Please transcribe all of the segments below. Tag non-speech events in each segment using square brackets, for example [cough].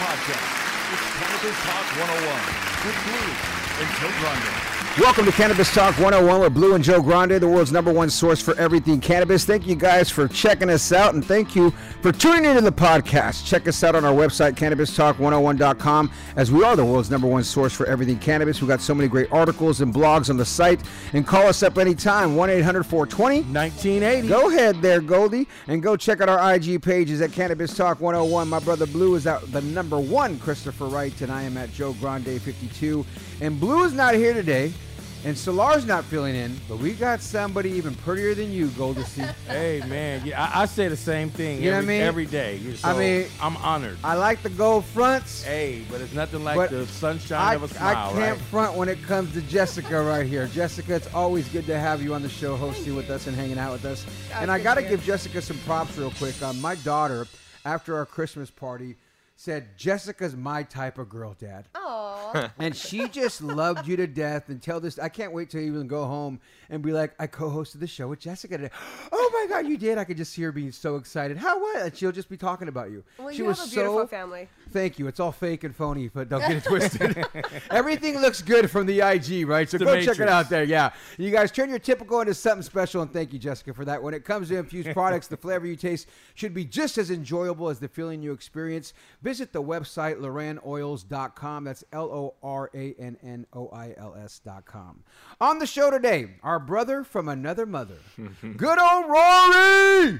podcast. It's Cannabis Talk 101 with Blue and Joe Grande. Welcome to Cannabis Talk 101 with Blue and Joe Grande, the world's number one source for everything cannabis. Thank you guys for checking us out and thank you for tuning into the podcast. Check us out on our website, cannabistalk101.com, as we are the world's number one source for everything cannabis. We've got so many great articles and blogs on the site. And call us up anytime, 1 800 420 1980. Go ahead there, Goldie, and go check out our IG pages at Cannabis Talk 101. My brother Blue is at the number one, Christopher Wright, and I am at Joe Grande 52. And Blue is not here today. And Solar's not filling in, but we got somebody even prettier than you, Goldie. [laughs] Hey man, yeah, I, I say the same thing. You know what I mean? Every day. So I mean, I'm honored. I like the gold fronts. hey, but it's nothing like But the sunshine I, of a I smile, I can't right? front when it comes to Jessica right here. Jessica, it's always good to have you on the show, hosting with us and hanging out with us. and I got to to give Jessica some props real quick. Um, my daughter, after our Christmas party, said, Jessica's my type of girl, Dad. Aw. [laughs] and she just loved you to death and tell this i can't wait to even go home and be like i co-hosted the show with jessica today. [gasps] Oh my god you did? I could just see her being so excited. How what? And she'll just be talking about you. Well, she you was have a beautiful so family. thank you. It's all fake and phony but don't get it [laughs] twisted. [laughs] Everything looks good from the ig right? So The go check it out there. Yeah. You guys turn your typical into something special and thank you jessica for that. When it comes to infused products the flavor you taste should be just as enjoyable as the feeling you experience. Visit the website loranoils.com that's l-o-r-a-n-n-o-i-l-s.com on the show today our brother from another mother [laughs] good old rory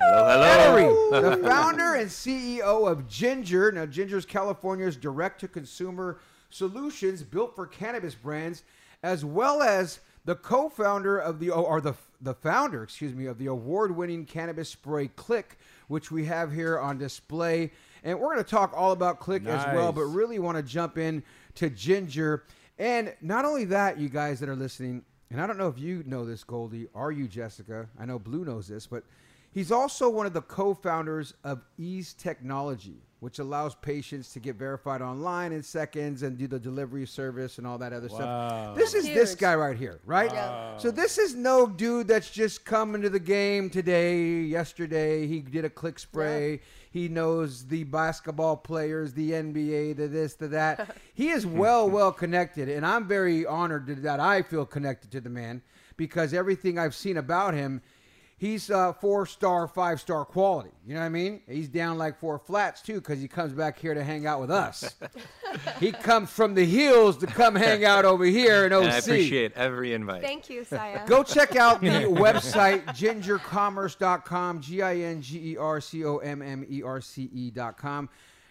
Hello, hello. Henry, [laughs] the founder and CEO of Ginger. Now, Ginger's California's direct to consumer solutions built for cannabis brands, as well as the co founder of the, oh, or the, the founder, excuse me, of the award winning cannabis spray Click, which we have here on display. And we're going to talk all about Click as well, but really want to jump in to Ginger. And not only that, you guys that are listening, and I don't know if you know this, Goldie, are you, Jessica. I know Blue knows this, but he's also one of the co-founders of Eaze Technology, which allows patients to get verified online in seconds and do the delivery service and all that other Wow. stuff. This is this guy right here, right? Yeah. So this is no dude that's just coming to the game today. Yesterday, he did a click spray. He knows the basketball players, the NBA, the this, the that. [laughs] he is well, well connected, and I'm very honored that I feel connected to the man because everything I've seen about him, he's uh, four star, five star quality. You know what I mean? He's down like four flats too because he comes back here to hang out with us. [laughs] he comes from the hills to come hang out over here in OC. And I appreciate every invite. Thank you, Saya. Go check out the [laughs] website gingercommerce.com, G I N G E R C O M M E R C E.com.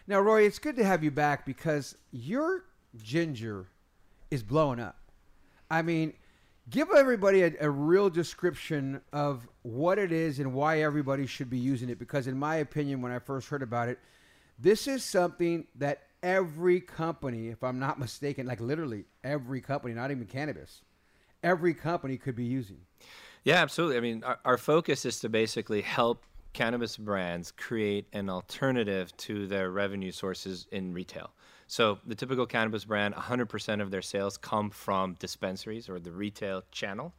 Now, Roy, it's good to have you back because your ginger is blowing up. I mean, give everybody a, a real description of what it is and why everybody should be using it. Because, in my opinion, when I first heard about it, this is something that every company, if I'm not mistaken, like literally every company, not even cannabis, every company could be using. Yeah, absolutely. I mean, our, our focus is to basically help cannabis brands create an alternative to their revenue sources in retail. So the typical cannabis brand, 100% of their sales come from dispensaries or the retail channel.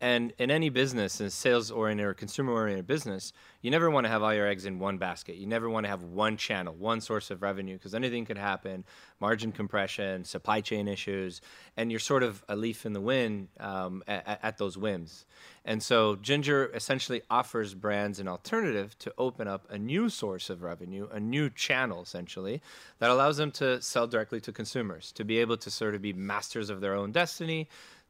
And in any business, in a sales oriented or consumer oriented business, you never want to have all your eggs in one basket. You never want to have one channel, one source of revenue, because anything could happen margin compression, supply chain issues, and you're sort of a leaf in the wind um, at, at those whims. And so Ginger essentially offers brands an alternative to open up a new source of revenue, a new channel essentially, that allows them to sell directly to consumers, to be able to sort of be masters of their own destiny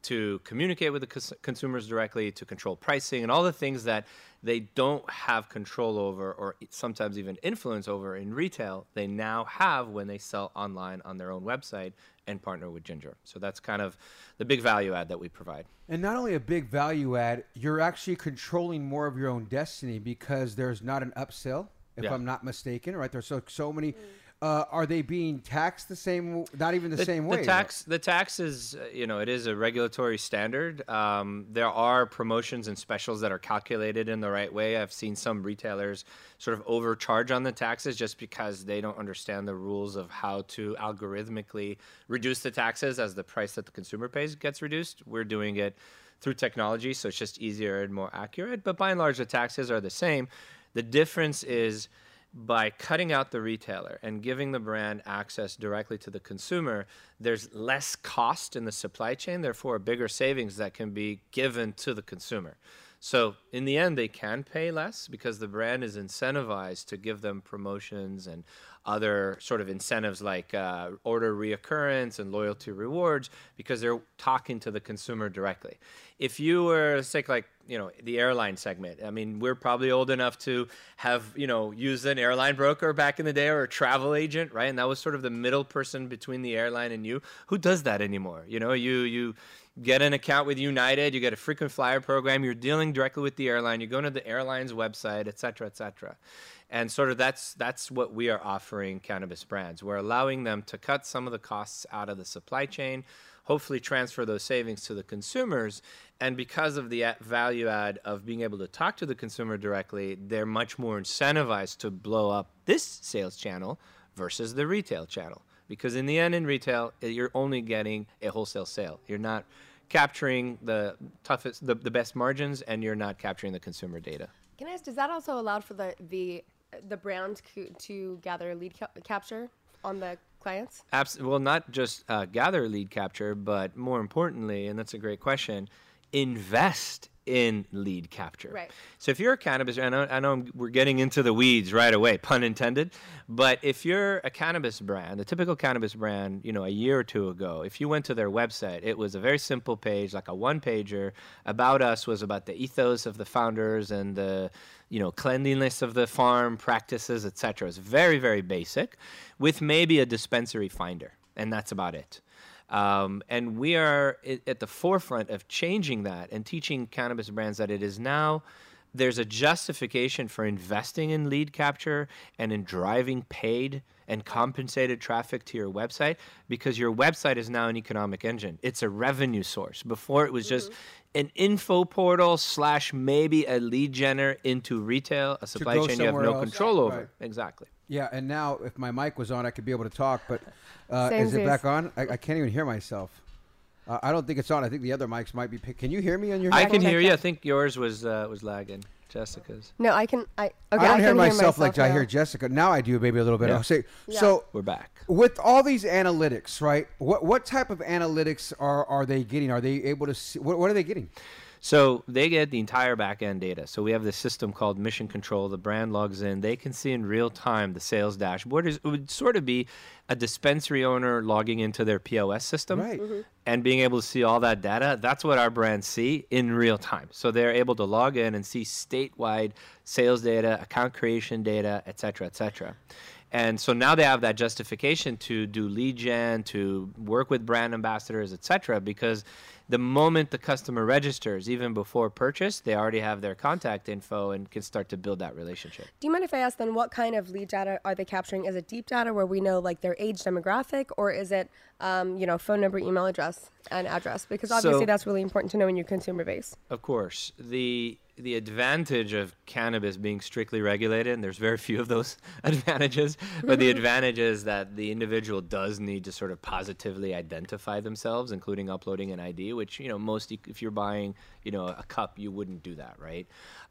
to communicate with the cons- consumers directly, to control pricing, and all the things that they don't have control over or sometimes even influence over in retail, they now have when they sell online on their own website and partner with Ginger. So that's kind of the big value add that we provide. And not only a big value add, you're actually controlling more of your own destiny because there's not an upsell, if Yeah. I'm not mistaken, right? There's so so many. Mm. Uh, are they being taxed the same? Not even the, same way. The tax, the tax is, uh, you know, it is a regulatory standard. Um, there are promotions and specials that are calculated in the right way. I've seen some retailers sort of overcharge on the taxes just because they don't understand the rules of how to algorithmically reduce the taxes as the price that the consumer pays gets reduced. We're doing it through technology, so it's just easier and more accurate. But by and large, the taxes are the same. The difference is by cutting out the retailer and giving the brand access directly to the consumer, there's less cost in the supply chain, therefore, bigger savings that can be given to the consumer. So, in the end, they can pay less because the brand is incentivized to give them promotions and other sort of incentives like uh, order reoccurrence and loyalty rewards because they're talking to the consumer directly. If you were, let's like, you know, the airline segment, I mean, we're probably old enough to have, you know, used an airline broker back in the day or a travel agent, right? And that was sort of the middle person between the airline and you. Who does that anymore? You know, you, you, get an account with United, you get a frequent flyer program, you're dealing directly with the airline, you go to the airline's website, et cetera, et cetera. And sort of that's that's what we are offering cannabis brands. We're allowing them to cut some of the costs out of the supply chain, hopefully transfer those savings to the consumers. And because of the value add of being able to talk to the consumer directly, they're much more incentivized to blow up this sales channel versus the retail channel. Because in the end, in retail, eh, you're only getting a wholesale sale. You're not capturing the toughest, the, the best margins, and you're not capturing the consumer data. Can I ask, does that also allow for the the the brand to gather lead ca- capture on the clients? Abs- well, not just uh, gather lead capture, but more importantly, and that's a great question, invest in lead capture. Right. So if you're a cannabis, I know, I know we're getting into the weeds right away, pun intended, but if you're a cannabis brand, a typical cannabis brand, you know, a year or two ago, if you went to their website, it was a very simple page, like a one pager. About Us was about the ethos of the founders and the, you know, cleanliness of the farm practices, etc. It's very, very basic, with maybe a dispensary finder, and that's about it. Um, and we are at the forefront of changing that and teaching cannabis brands that it is now there's a justification for investing in lead capture and in driving paid and compensated traffic to your website because your website is now an economic engine. It's a revenue source. Before it was just an info portal slash maybe a lead gener into retail, a supply chain you have no else. control over. Right. Exactly. Yeah, and now if my mic was on, I could be able to talk. But uh, is it back on? I, I can't even hear myself. Uh, I don't think it's on. I think the other mics might be. Pick- can you hear me on your? I headphones? can hear you. I think yours was uh, was lagging. Jessica's. No, I can. I okay. I don't can hear myself like I hear Jessica. Now I do maybe a little bit. Yeah. I'll say Yeah. so. We're back. With all these analytics, right? What what type of analytics are are they getting? Are they able to see? What, what are they getting? So they get the entire back end data. So we have this system called Mission Control. The brand logs in. They can see in real time the sales dashboard. Is- It would sort of be a dispensary owner logging into their POS system Right. Mhm. and being able to see all that data. That's what our brands see in real time. So they're able to log in and see statewide sales data, account creation data, et cetera, et cetera. And so now they have that justification to do lead gen, to work with brand ambassadors, et cetera, because the moment the customer registers, even before purchase, they already have their contact info and can start to build that relationship. Do you mind if I ask then what kind of lead data are they capturing? Is it deep data where we know like their age demographic, or is it um, you know phone number, email address, and address? Because obviously So- that's really important to know in your consumer base. Of course, the the advantage of cannabis being strictly regulated, and there's very few of those [laughs] advantages, but the advantage is that the individual does need to sort of positively identify themselves, including uploading an ID, which, you know, most, if you're buying, you know, a cup, you wouldn't do that, right?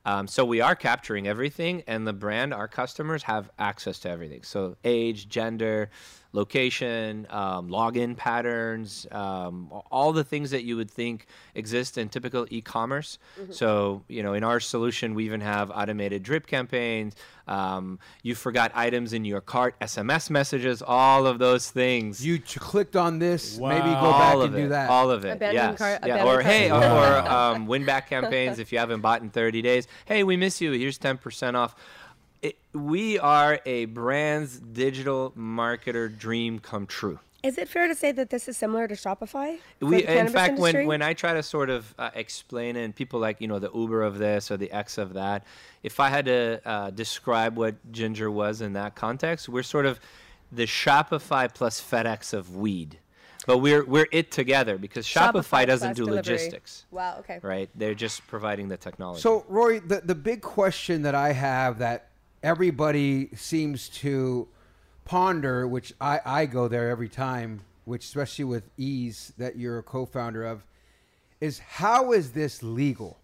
Um, so we are capturing everything, and the brand, our customers have access to everything. So age, gender, location, um, login patterns, um, all the things that you would think exist in typical e-commerce. Mm-hmm. So you know, in our solution, we even have automated drip campaigns. Um, you forgot items in your cart, SMS messages, all of those things. You ch- clicked on this, maybe go Wow. back all and of do that. all of it. Yes. cart- yeah. abandoned Or hey, or, or [laughs] um, win back campaigns if you haven't bought in 30 days. Hey, we miss you. Here's 10% off. It, we are a brand's digital marketer dream come true. Is it fair to say that this is similar to Shopify? We, in fact, industry? when, when I try to sort of uh, explain it, and people like you know the Uber of this or the X of that, if I had to uh, describe what Ginger was in that context, we're sort of the Shopify plus FedEx of weed, but we're we're it together because Shopify, doesn't do delivery. logistics, Wow. Okay. right? They're just providing the technology. So, Roy, the, the big question that I have that everybody seems to ponder, which I, I go there every time, which especially with Eaze that you're a co-founder of, is how is this legal?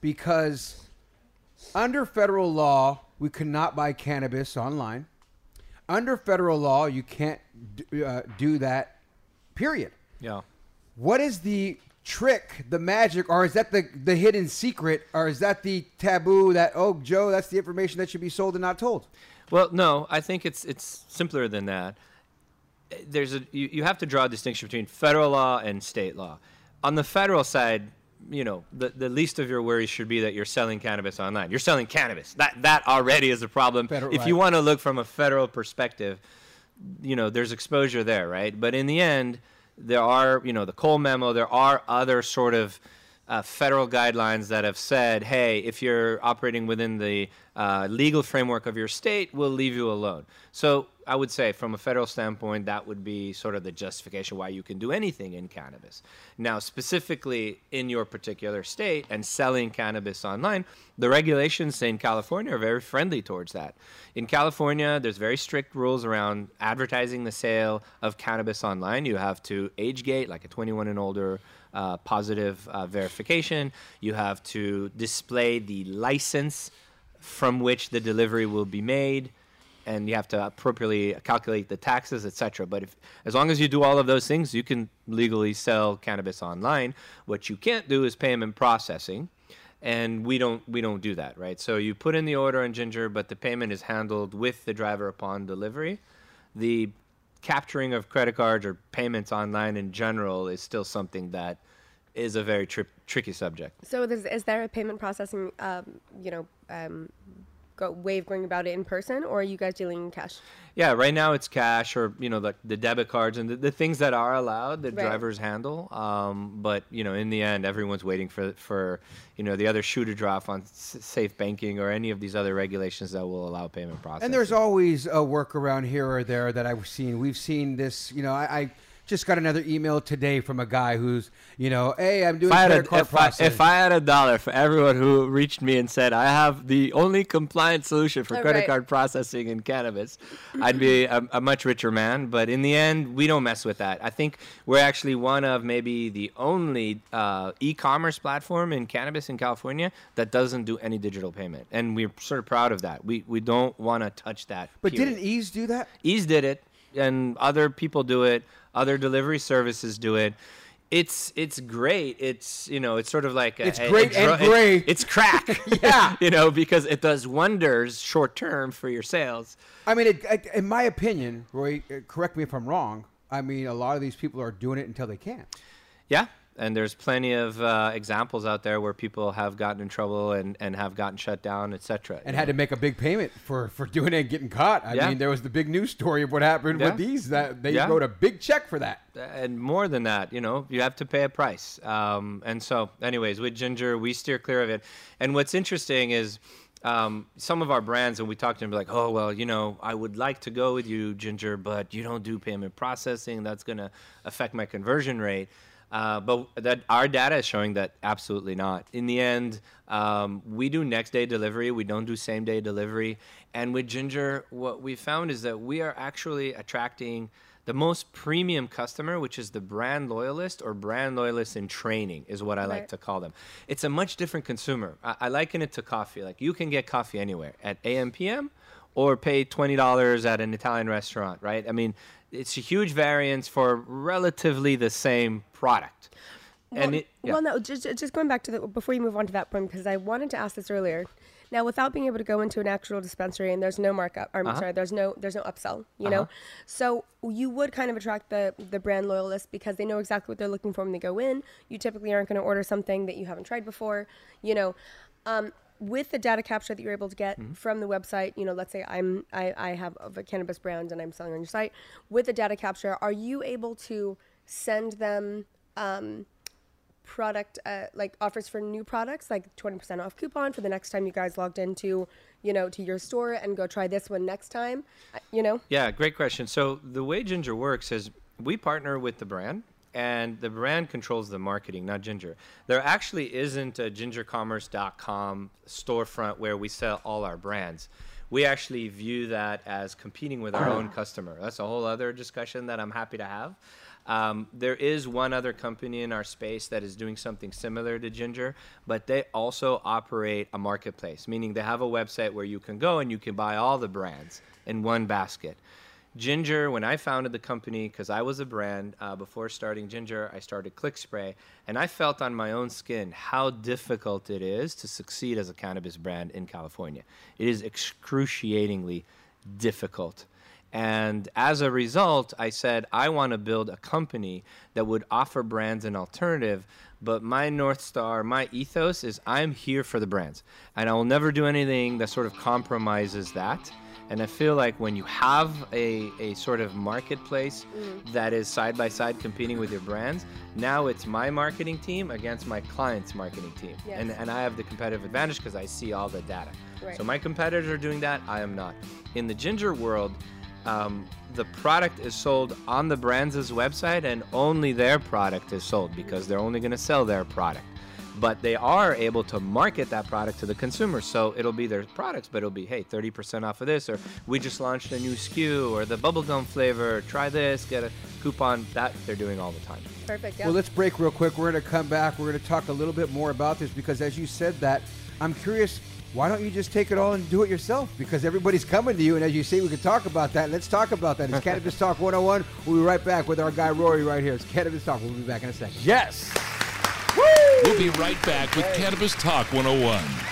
Because under federal law, we cannot buy cannabis online. Under federal law, you can't d- uh, do that. Period. yeah. What is the trick, the magic, or is that the the hidden secret, or is that the taboo that oh Joe, that's the information that should be sold and not told? Well, no, I think it's it's simpler than that. There's a you, you have to draw a distinction between federal law and state law. On the federal side, you know, the, the least of your worries should be that you're selling cannabis online. You're selling cannabis. That that already is a problem. Federal- if you want to look from a federal perspective, you know, there's exposure there, right? But in the end, there are, you know, the Cole memo, there are other sort of uh, federal guidelines that have said, hey, if you're operating within the uh, legal framework of your state, we'll leave you alone. So I would say, from a federal standpoint, that would be sort of the justification why you can do anything in cannabis. Now, specifically in your particular state and selling cannabis online, the regulations in California are very friendly towards that. In California, there's very strict rules around advertising the sale of cannabis online. You have to age gate, like a 21 and older uh, positive uh, verification. You have to display the license from which the delivery will be made and you have to appropriately calculate the taxes, etc. But if, as long as you do all of those things, you can legally sell cannabis online. What you can't do is payment processing, and we don't we don't do that, right? So you put in the order on Ginger, but the payment is handled with the driver upon delivery. The capturing of credit cards or payments online in general is still something that is a very tri- tricky subject. So is, there a payment processing, um, you know, um, way of going about it in person, or are you guys dealing in cash? Yeah, right now it's cash or you know the, the debit cards and the, the things that are allowed that Right. drivers handle. Um, but you know, in the end, everyone's waiting for for you know the other shoe to drop on s- safe banking or any of these other regulations that will allow payment processing. And there's always a workaround here or there that I've seen. We've seen this. You know, I, I just got another email today from a guy who's, you know, hey, I'm doing if credit a, card if, I, processing. if I had a dollar for everyone who reached me and said I have the only compliant solution for Oh, credit right. card processing in cannabis, I'd be a, a much richer man. But in the end, we don't mess with that. I think we're actually one of maybe the only uh, e-commerce platform in cannabis in California that doesn't do any digital payment, and we're sort of proud of that. We we don't want to touch that. but period. didn't Eaze do that? Eaze did it, and other people do it. Other delivery services do it. It's it's great. It's you know it's sort of like a, It's a- a great and dro- it- it's crack. [laughs] [laughs] Yeah. you know because it does wonders short term for your sales. I mean, it, it, in my opinion, Roy, uh, correct me if I'm wrong. I mean, a lot of these people are doing it until they can't. Yeah, and there's plenty of uh, examples out there where people have gotten in trouble and, and have gotten shut down, etc. and had to make a big payment for for doing it and getting caught. I Yeah. mean, there was the big news story of what happened Yeah. with these that they Yeah. wrote a big check for that. and more than that, you know, you have to pay a price. Um, and so, anyways, with Ginger, we steer clear of it. And what's interesting is um, some of our brands, and we talk to them, like, oh, well, you know, I would like to go with you, Ginger, but you don't do payment processing. That's going to affect my conversion rate. Uh, but that our data is showing that absolutely not. In the end, um, we do next day delivery. We don't do same day delivery. And with Ginger, what we found is that we are actually attracting the most premium customer, which is the brand loyalist or brand loyalist in training, is what I like to call them. It's a much different consumer. I, I liken it to coffee. Like you can get coffee anywhere at AM, PM, or pay twenty dollars at an Italian restaurant, right? I mean, it's a huge variance for relatively the same product. and well, it, yeah. well, no, just, just going back to the before you move on to that point, because I wanted to ask this earlier. Now, without being able to go into an actual dispensary and there's no markup, or, I'm Uh-huh. sorry, there's no there's no upsell, you know. So you would kind of attract the the brand loyalists because they know exactly what they're looking for when they go in. You typically aren't going to order something that you haven't tried before, you know. Um, with the data capture that you're able to get Mm-hmm. from the website, you know, let's say I'm I, I have a cannabis brand and I'm selling on your site. With the data capture, are you able to send them um, product uh, like offers for new products like 20% off coupon for the next time you guys logged into you know to your store and go try this one next time Uh, you know Yeah, great question. So the way Ginger works is we partner with the brand, and the brand controls the marketing, not Ginger. There actually isn't a gingercommerce.com storefront where we sell all our brands. We actually view that as competing with our own customer. That's a whole other discussion that I'm happy to have. Um, there is one other company in our space that is doing something similar to Ginger, but they also operate a marketplace, meaning they have a website where you can go and you can buy all the brands in one basket. Ginger, when I founded the company, because I was a brand uh, before starting Ginger, I started Click Spray, and I felt on my own skin how difficult it is to succeed as a cannabis brand in California. It is excruciatingly difficult. And as a result, I said, I want to build a company that would offer brands an alternative. But my North Star, my ethos is I'm here for the brands. And I will never do anything that sort of compromises that. And I feel like when you have a, a sort of marketplace that is side by side competing with your brands, now it's my marketing team against my client's marketing team. Yes. And, and I have the competitive advantage because I see all the data. Right. So my competitors are doing that, I am not. In the Ginger world, um, the product is sold on the brand's website and only their product is sold because they're only going to sell their product. But they are able to market that product to the consumer. So it'll be their products, but it'll be, hey, 30% off of this, or we just launched a new SKU, or the bubblegum flavor, try this, get a coupon. That they're doing all the time. perfect yeah Well, let's break real quick. We're going to come back. We're going to talk a little bit more about this because, as you said that, I'm curious. Why don't you just take it all and do it yourself? Because everybody's coming to you, and as you say, we can talk about that. Let's talk about that. It's Cannabis [laughs] Talk 101. We'll be right back with our guy Rory right here. It's Cannabis Talk. We'll be back in a second. Yes. We'll be right back with Cannabis Talk 101.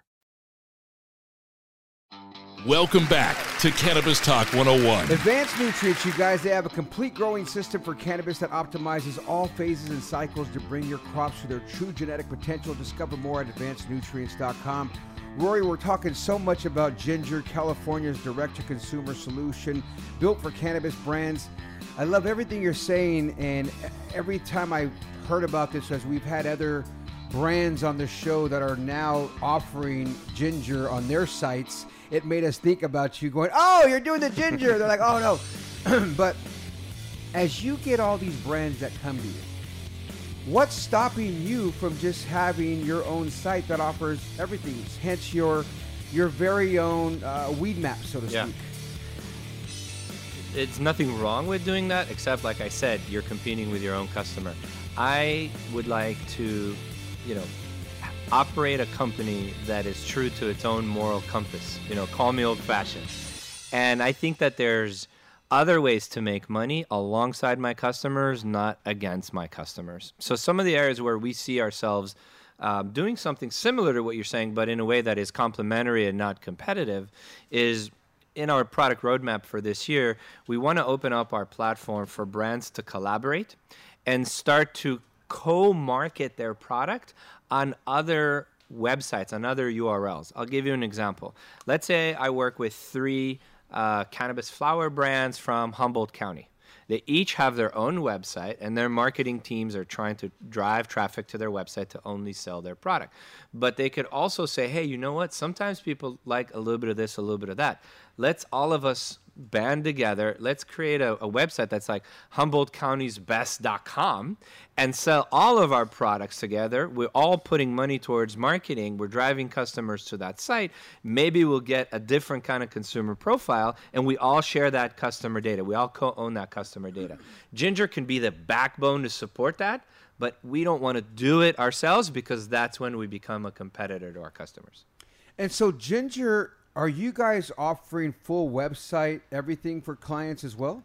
Welcome back to Cannabis Talk 101. Advanced Nutrients, you guys, they have a complete growing system for cannabis that optimizes all phases and cycles to bring your crops to their true genetic potential. Discover more at advancednutrients.com. Rory, we're talking so much about Ginger, California's direct to consumer solution built for cannabis brands. I love everything you're saying, and every time I heard about this, as we've had other brands on the show that are now offering ginger on their sites, it made us think about you going, oh, you're doing the ginger. They're like, oh, no. [clears throat] but as you get all these brands that come to you, what's stopping you from just having your own site that offers everything? Hence your your very own uh, weed map, so to Yeah. speak. it's nothing wrong with doing that except like i said you're competing with your own customer i would like to you know operate a company that is true to its own moral compass you know call me old fashioned and i think that there's other ways to make money alongside my customers not against my customers. So some of the areas where we see ourselves um, doing something similar to what you're saying, but in a way that is complementary and not competitive, is in our product roadmap for this year, we want to open up our platform for brands to collaborate and start to co market their product on other websites, on other URLs. I'll give you an example. Let's say I work with three uh, cannabis flower brands from Humboldt County. They each have their own website, and their marketing teams are trying to drive traffic to their website to only sell their product. But they could also say, hey, you know what? Sometimes people like a little bit of this, a little bit of that. Let's all of us band together. Let's create a, a website that's like HumboldtCounty'sBest.com and sell all of our products together. We're all putting money towards marketing. We're driving customers to that site. Maybe we'll get a different kind of consumer profile, and we all share that customer data. We all co own that customer data. Ginger can be the backbone to support that, but we don't want to do it ourselves because that's when we become a competitor to our customers. And so, Ginger, are you guys offering full website everything for clients as well?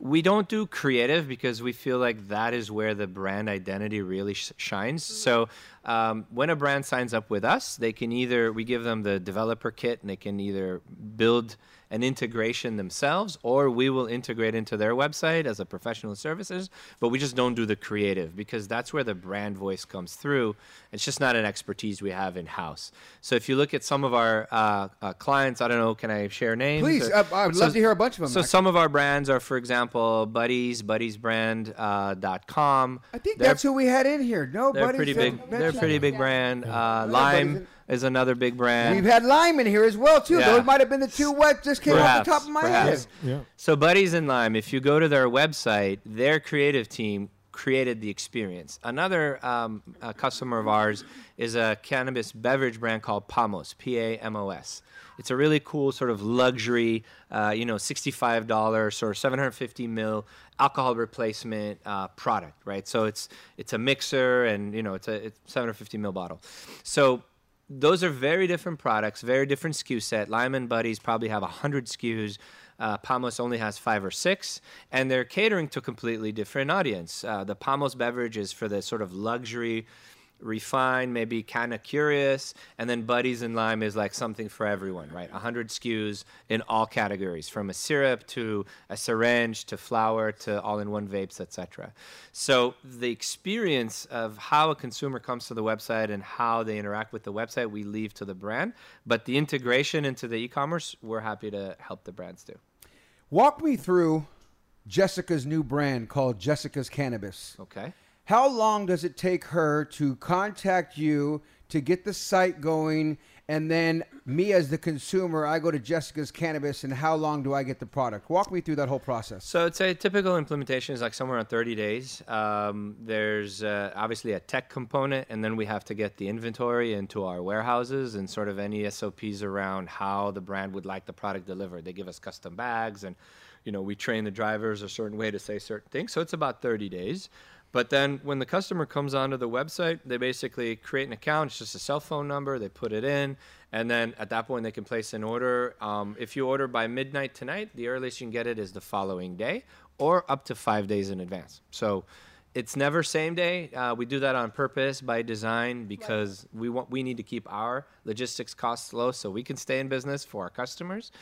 We don't do creative because we feel like that is where the brand identity really sh- shines. So um, when a brand signs up with us, they can either we give them the developer kit and they can either build an integration themselves or we will integrate into their website as a professional services but we just don't do the creative because that's where the brand voice comes through it's just not an expertise we have in house so if you look at some of our uh, uh, clients i don't know can i share names Please, or- uh, I would love to hear a bunch of them. so some of our brands are for example buddies buddiesbrand uh, I think They're- that's who we had in here. No, they're buddies, pretty big they're pretty big brand uh, lime is another big brand We've had Lime in here as well too. Yeah. Those might have been the two what just came off the top of my perhaps. head. So, Buddies in Lime, if you go to their website, their creative team created the experience. Another um, uh customer of ours is a cannabis beverage brand called Pamos, P A M O S. It's a really cool sort of luxury, uh, you know, $65 or of 750 mil alcohol replacement uh, product, right? So it's it's a mixer and you know it's a it's 750 mil bottle. So those are very different products, very different SKU set. Lyman Buddies probably have 100 SKUs. Uh, Pamos only has five or six, and they're catering to a completely different audience. Uh, the Pamos beverage is for the sort of luxury, refined, maybe kind of curious, and then Buddies and Lime is like something for everyone, right? 100 SKUs in all categories, from a syrup to a syringe to flower to all-in-one vapes, etc. So the experience of how a consumer comes to the website and how they interact with the website, we leave to the brand, but the integration into the e-commerce, we're happy to help the brands do. Walk me through Jessica's new brand called Jessica's Cannabis. Okay. How long does it take her to contact you to get the site going and then me as the consumer, I go to Jessica's Cannabis, and how long do I get the product? Walk me through that whole process. So it's a typical implementation is like somewhere on 30 days. Um, there's uh, obviously a tech component, and then we have to get the inventory into our warehouses and sort of any SOPs around how the brand would like the product delivered. They give us custom bags, and you know we train the drivers a certain way to say certain things. So it's about 30 days. But then when the customer comes onto the website, they basically create an account. It's just a cell phone number. They put it in. And then at that point, they can place an order. Um, if you order by midnight tonight, the earliest you can get it is the following day or up to five days in advance. So it's never same day. Uh, we do that on purpose by design because we want we need to keep our logistics costs low so we can stay in business for our customers.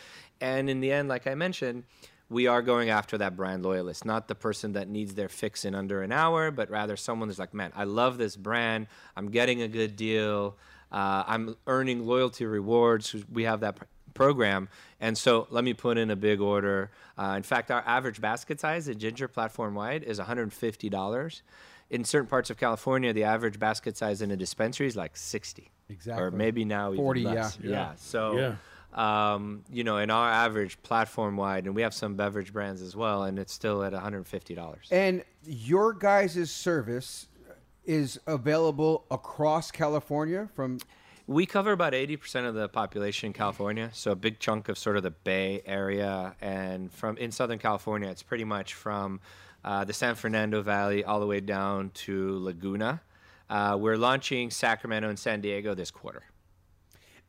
And in the end, like I mentioned, we are going after that brand loyalist, not the person that needs their fix in under an hour, but rather someone who's like, man, I love this brand. I'm getting a good deal. Uh, I'm earning loyalty rewards. We have that pr- program. And so let me put in a big order. Uh, in fact, our average basket size at Ginger platform wide is $150. In certain parts of California, the average basket size in a dispensary is like 60. Exactly. Or maybe now even 40, less. yeah. Yeah. So Yeah. Um, you know, in our average platform wide, and we have some beverage brands as well, and it's still at $150. And your guys' service is available across California from We cover about 80% of the population in California, so a big chunk of sort of the Bay Area, and from in Southern California, it's pretty much from uh, the San Fernando Valley all the way down to Laguna. Uh, we're launching Sacramento and San Diego this quarter.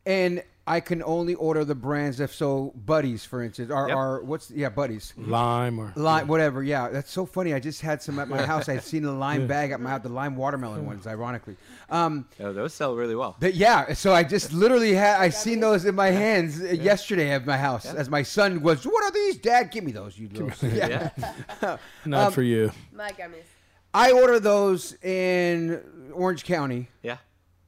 and I can only order the brands if so buddies for instance are, Yep. are what's yeah buddies Lime or lime whatever yeah that's so funny I just had some at my [laughs] house I'd seen a lime bag at my house the lime watermelon ones [laughs] ironically um Oh, those sell really well. but yeah so I just literally had I seen those in my hands uh yesterday at my house as my son was what are these dad give me those you little [laughs] yeah. Yeah. not for you. My gummies. I order those in Orange County Yeah.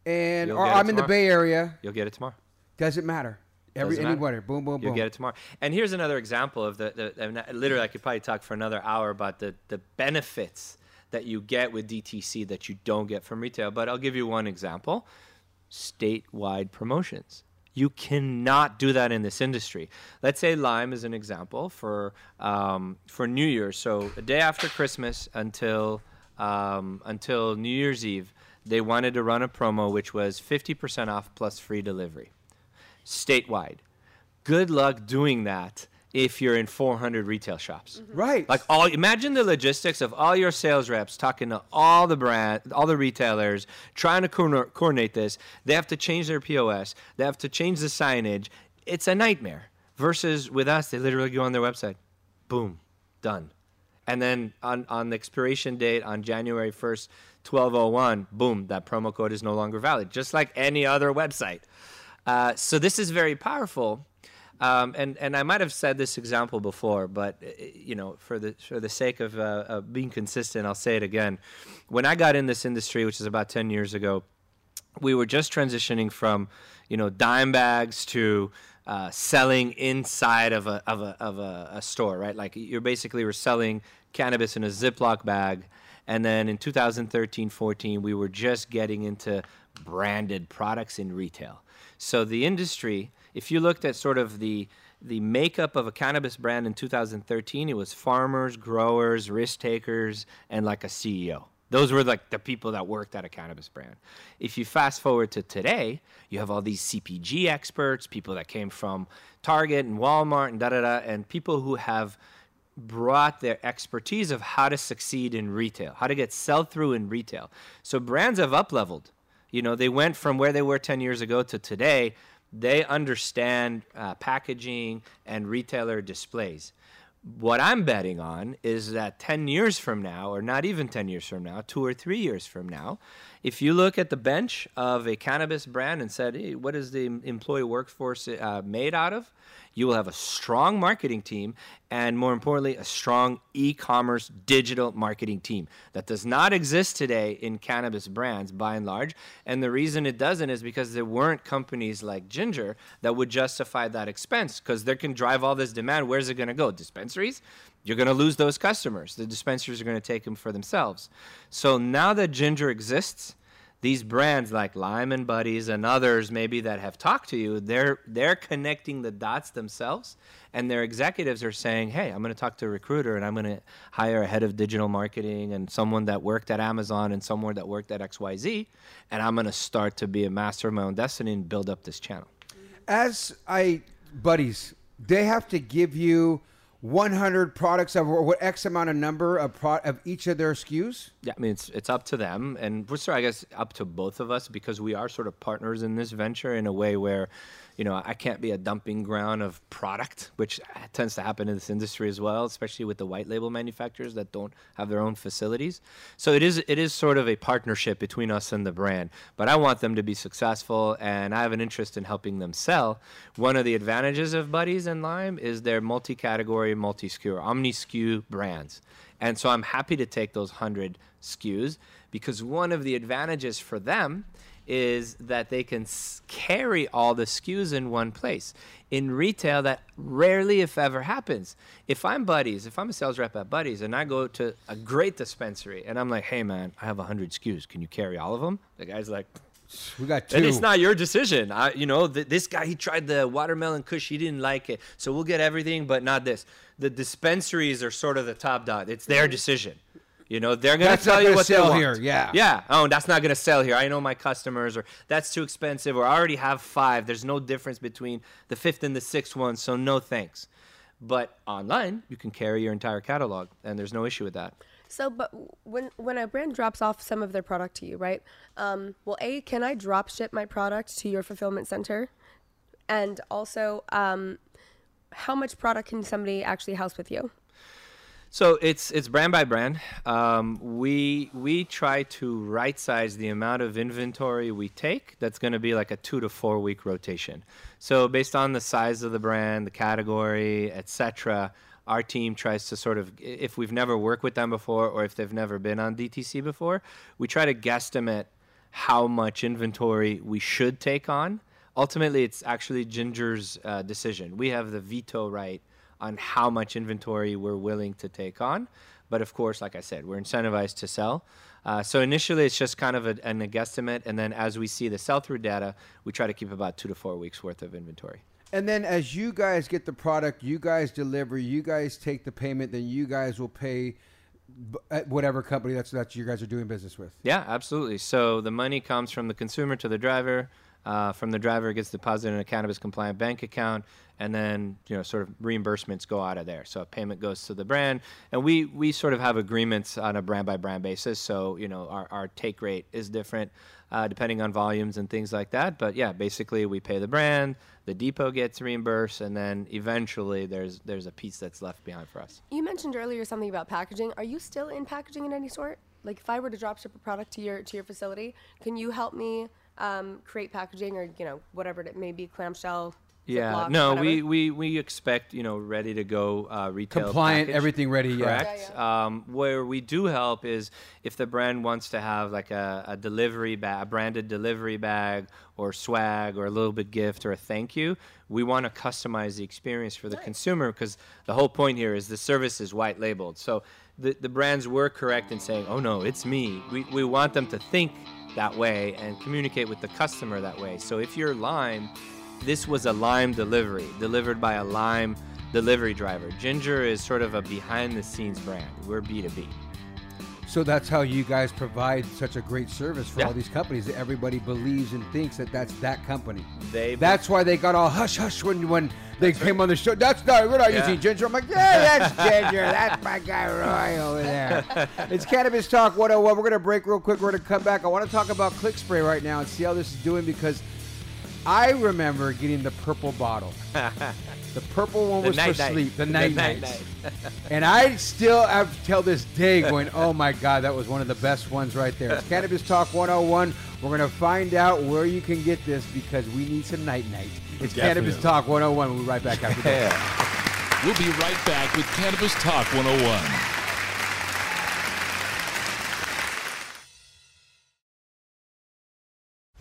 and or I'm in the. Bay Area You'll get it tomorrow. Doesn't matter every Doesn't matter. anywhere boom boom You'll boom get it tomorrow. And here's another example of the, the and literally I could probably talk for another hour about the the benefits that you get with DTC that you don't get from retail. But I'll give you one example: statewide promotions. You cannot do that in this industry. Let's say Lime is an example for um, for New Year's. So a day after Christmas until um, until New Year's Eve, they wanted to run a promo which was 50% off plus free delivery statewide. Good luck doing that if you're in 400 retail shops. Mm-hmm. right Like all, imagine the logistics of all your sales reps talking to all the brand, all the retailers, trying to coordinate coordinate this. They have to change their POS. They have to change the signage. It's a nightmare. Versus with us, they literally go on their website, boom, done. And then on, on the expiration date on January 1st, 1201, boom, that promo code is no longer valid, just like any other website. Uh, so this is very powerful. Um, and, and I might have said this example before, but uh, you know, for the for the sake of, uh, of being consistent, I'll say it again. When I got in this industry, which is about ten years ago, we were just transitioning from, you know, dime bags to uh, selling inside of a of a of a, a store, right? Like you're basically were selling cannabis in a Ziploc bag, and then in 2013, 14, we were just getting into branded products in retail. So the industry, if you looked at sort of the the makeup of a cannabis brand in 2013, it was farmers, growers, risk takers, and like a CEO. Those were like the people that worked at a cannabis brand. If you fast forward to today, you have all these CPG experts, people that came from Target and Walmart and da da da, and people who have brought their expertise of how to succeed in retail, how to get sell through in retail. So brands have up leveled. You know, they went from where they were 10 years ago to today. They understand uh, packaging and retailer displays. What I'm betting on is that 10 years from now, or not even 10 years from now, two or three years from now, if you look at the bench of a cannabis brand and said, hey, what is the employee workforce uh, made out of? You will have a strong marketing team and, more importantly, a strong e commerce digital marketing team. That does not exist today in cannabis brands by and large. And the reason it doesn't is because there weren't companies like Ginger that would justify that expense because they can drive all this demand. Where's it going to go? Dispensaries? You're going to lose those customers. The dispensaries are going to take them for themselves. So now that Ginger exists, these brands like Lime and Buddies and others maybe that have talked to you, they're they're connecting the dots themselves and their executives are saying, "Hey, I'm going to talk to a recruiter and I'm going to hire a head of digital marketing and someone that worked at Amazon and someone that worked at XYZ, and I'm going to start to be a master of my own destiny and build up this channel." As I buddies, they have to give you 100 products of what X amount of number of pro, of each of their SKUs. Yeah, I mean it's it's up to them, and we're sort I guess up to both of us because we are sort of partners in this venture in a way where, you know, I can't be a dumping ground of product, which tends to happen in this industry as well, especially with the white label manufacturers that don't have their own facilities. So it is it is sort of a partnership between us and the brand. But I want them to be successful, and I have an interest in helping them sell. One of the advantages of Buddies and Lime is their multi-category, multi-SKU, or omni-SKU brands. And so I'm happy to take those 100 SKUs because one of the advantages for them is that they can carry all the SKUs in one place. In retail, that rarely, if ever, happens. If I'm Buddies, if I'm a sales rep at Buddies and I go to a great dispensary and I'm like, hey man, I have 100 SKUs, can you carry all of them? The guy's like, We got two. and it's not your decision. I, you know, th- this guy he tried the watermelon kush, he didn't like it, so we'll get everything, but not this. The dispensaries are sort of the top dot. It's their mm-hmm. decision. You know, they're gonna That's not tell you gonna what they sell want. here, yeah. yeah. Oh, that's not gonna sell here. I know my customers, or that's too expensive, or I already have five. There's no difference between the fifth and the sixth one, so no thanks. But online, you can carry your entire catalog, and there's no issue with that. So, but when when a brand drops off some of their product to you, right? Um, well, a can I drop ship my product to your fulfillment center, and also, um, how much product can somebody actually house with you? So it's it's brand by brand. Um, we we try to right size the amount of inventory we take. That's going to be like a two to four week rotation. So based on the size of the brand, the category, etc. Our team tries to sort of, if we've never worked with them before or if they've never been on DTC before, we try to guesstimate how much inventory we should take on. Ultimately, it's actually Ginger's uh, decision. We have the veto right on how much inventory we're willing to take on. But of course, like I said, we're incentivized to sell. Uh, so initially, it's just kind of a, an, a guesstimate, and then as we see the sell-through data, we try to keep about two to four weeks worth of inventory. And then as you guys get the product, you guys deliver, you guys take the payment, then you guys will pay whatever company that's that you guys are doing business with. Yeah, absolutely. So the money comes from the consumer to the driver. Uh, from the driver, gets deposited in a cannabis compliant bank account, and then you know sort of reimbursements go out of there. So a payment goes to the brand, and we we sort of have agreements on a brand by brand basis. So you know our our take rate is different uh, depending on volumes and things like that. But yeah, basically we pay the brand, the depot gets reimbursed, and then eventually there's there's a piece that's left behind for us. You mentioned earlier something about packaging. Are you still in packaging in any sort? Like, if I were to drop ship a product to your to your facility, can you help me um, create packaging or you know whatever it may be, clamshell? Yeah, Ziploc, no, we, we, we expect you know ready to go uh, retail Compliant, package. everything ready, yeah. Correct. Um, where we do help is if the brand wants to have like a, a delivery bag, a branded delivery bag, or swag, or a little bit gift, or a thank you. We want to customize the experience for the consumer because the whole point here is the service is white labeled. So the the brands were correct in saying, "Oh no, it's me." We we want them to think that way and communicate with the customer that way. So if you're Lime, this was a Lime delivery, delivered by a Lime delivery driver. Ginger is sort of a behind the scenes brand. We're B2B. So that's how you guys provide such a great service for Yeah. all these companies that everybody believes and thinks that that's that company. They That's why they got all hush hush when when they came on the show. That's not we're not Yeah. using ginger. I'm like, yeah, that's [laughs] ginger. That's my guy Roy over there. it's Cannabis Talk 101. We're gonna break real quick. We're gonna come back. I want to talk about Click Spray right now and see how this is doing because I remember getting the purple bottle. [laughs] The purple one The was for night-night. sleep. The The night night-night. nights. [laughs] and I still have till this day going, oh my God, that was one of the best ones right there. It's Cannabis Talk 101. We're going to find out where you can get this because we need some night night. It's Cannabis Talk 101. We'll be right back after this. We'll be right back with Cannabis Talk 101.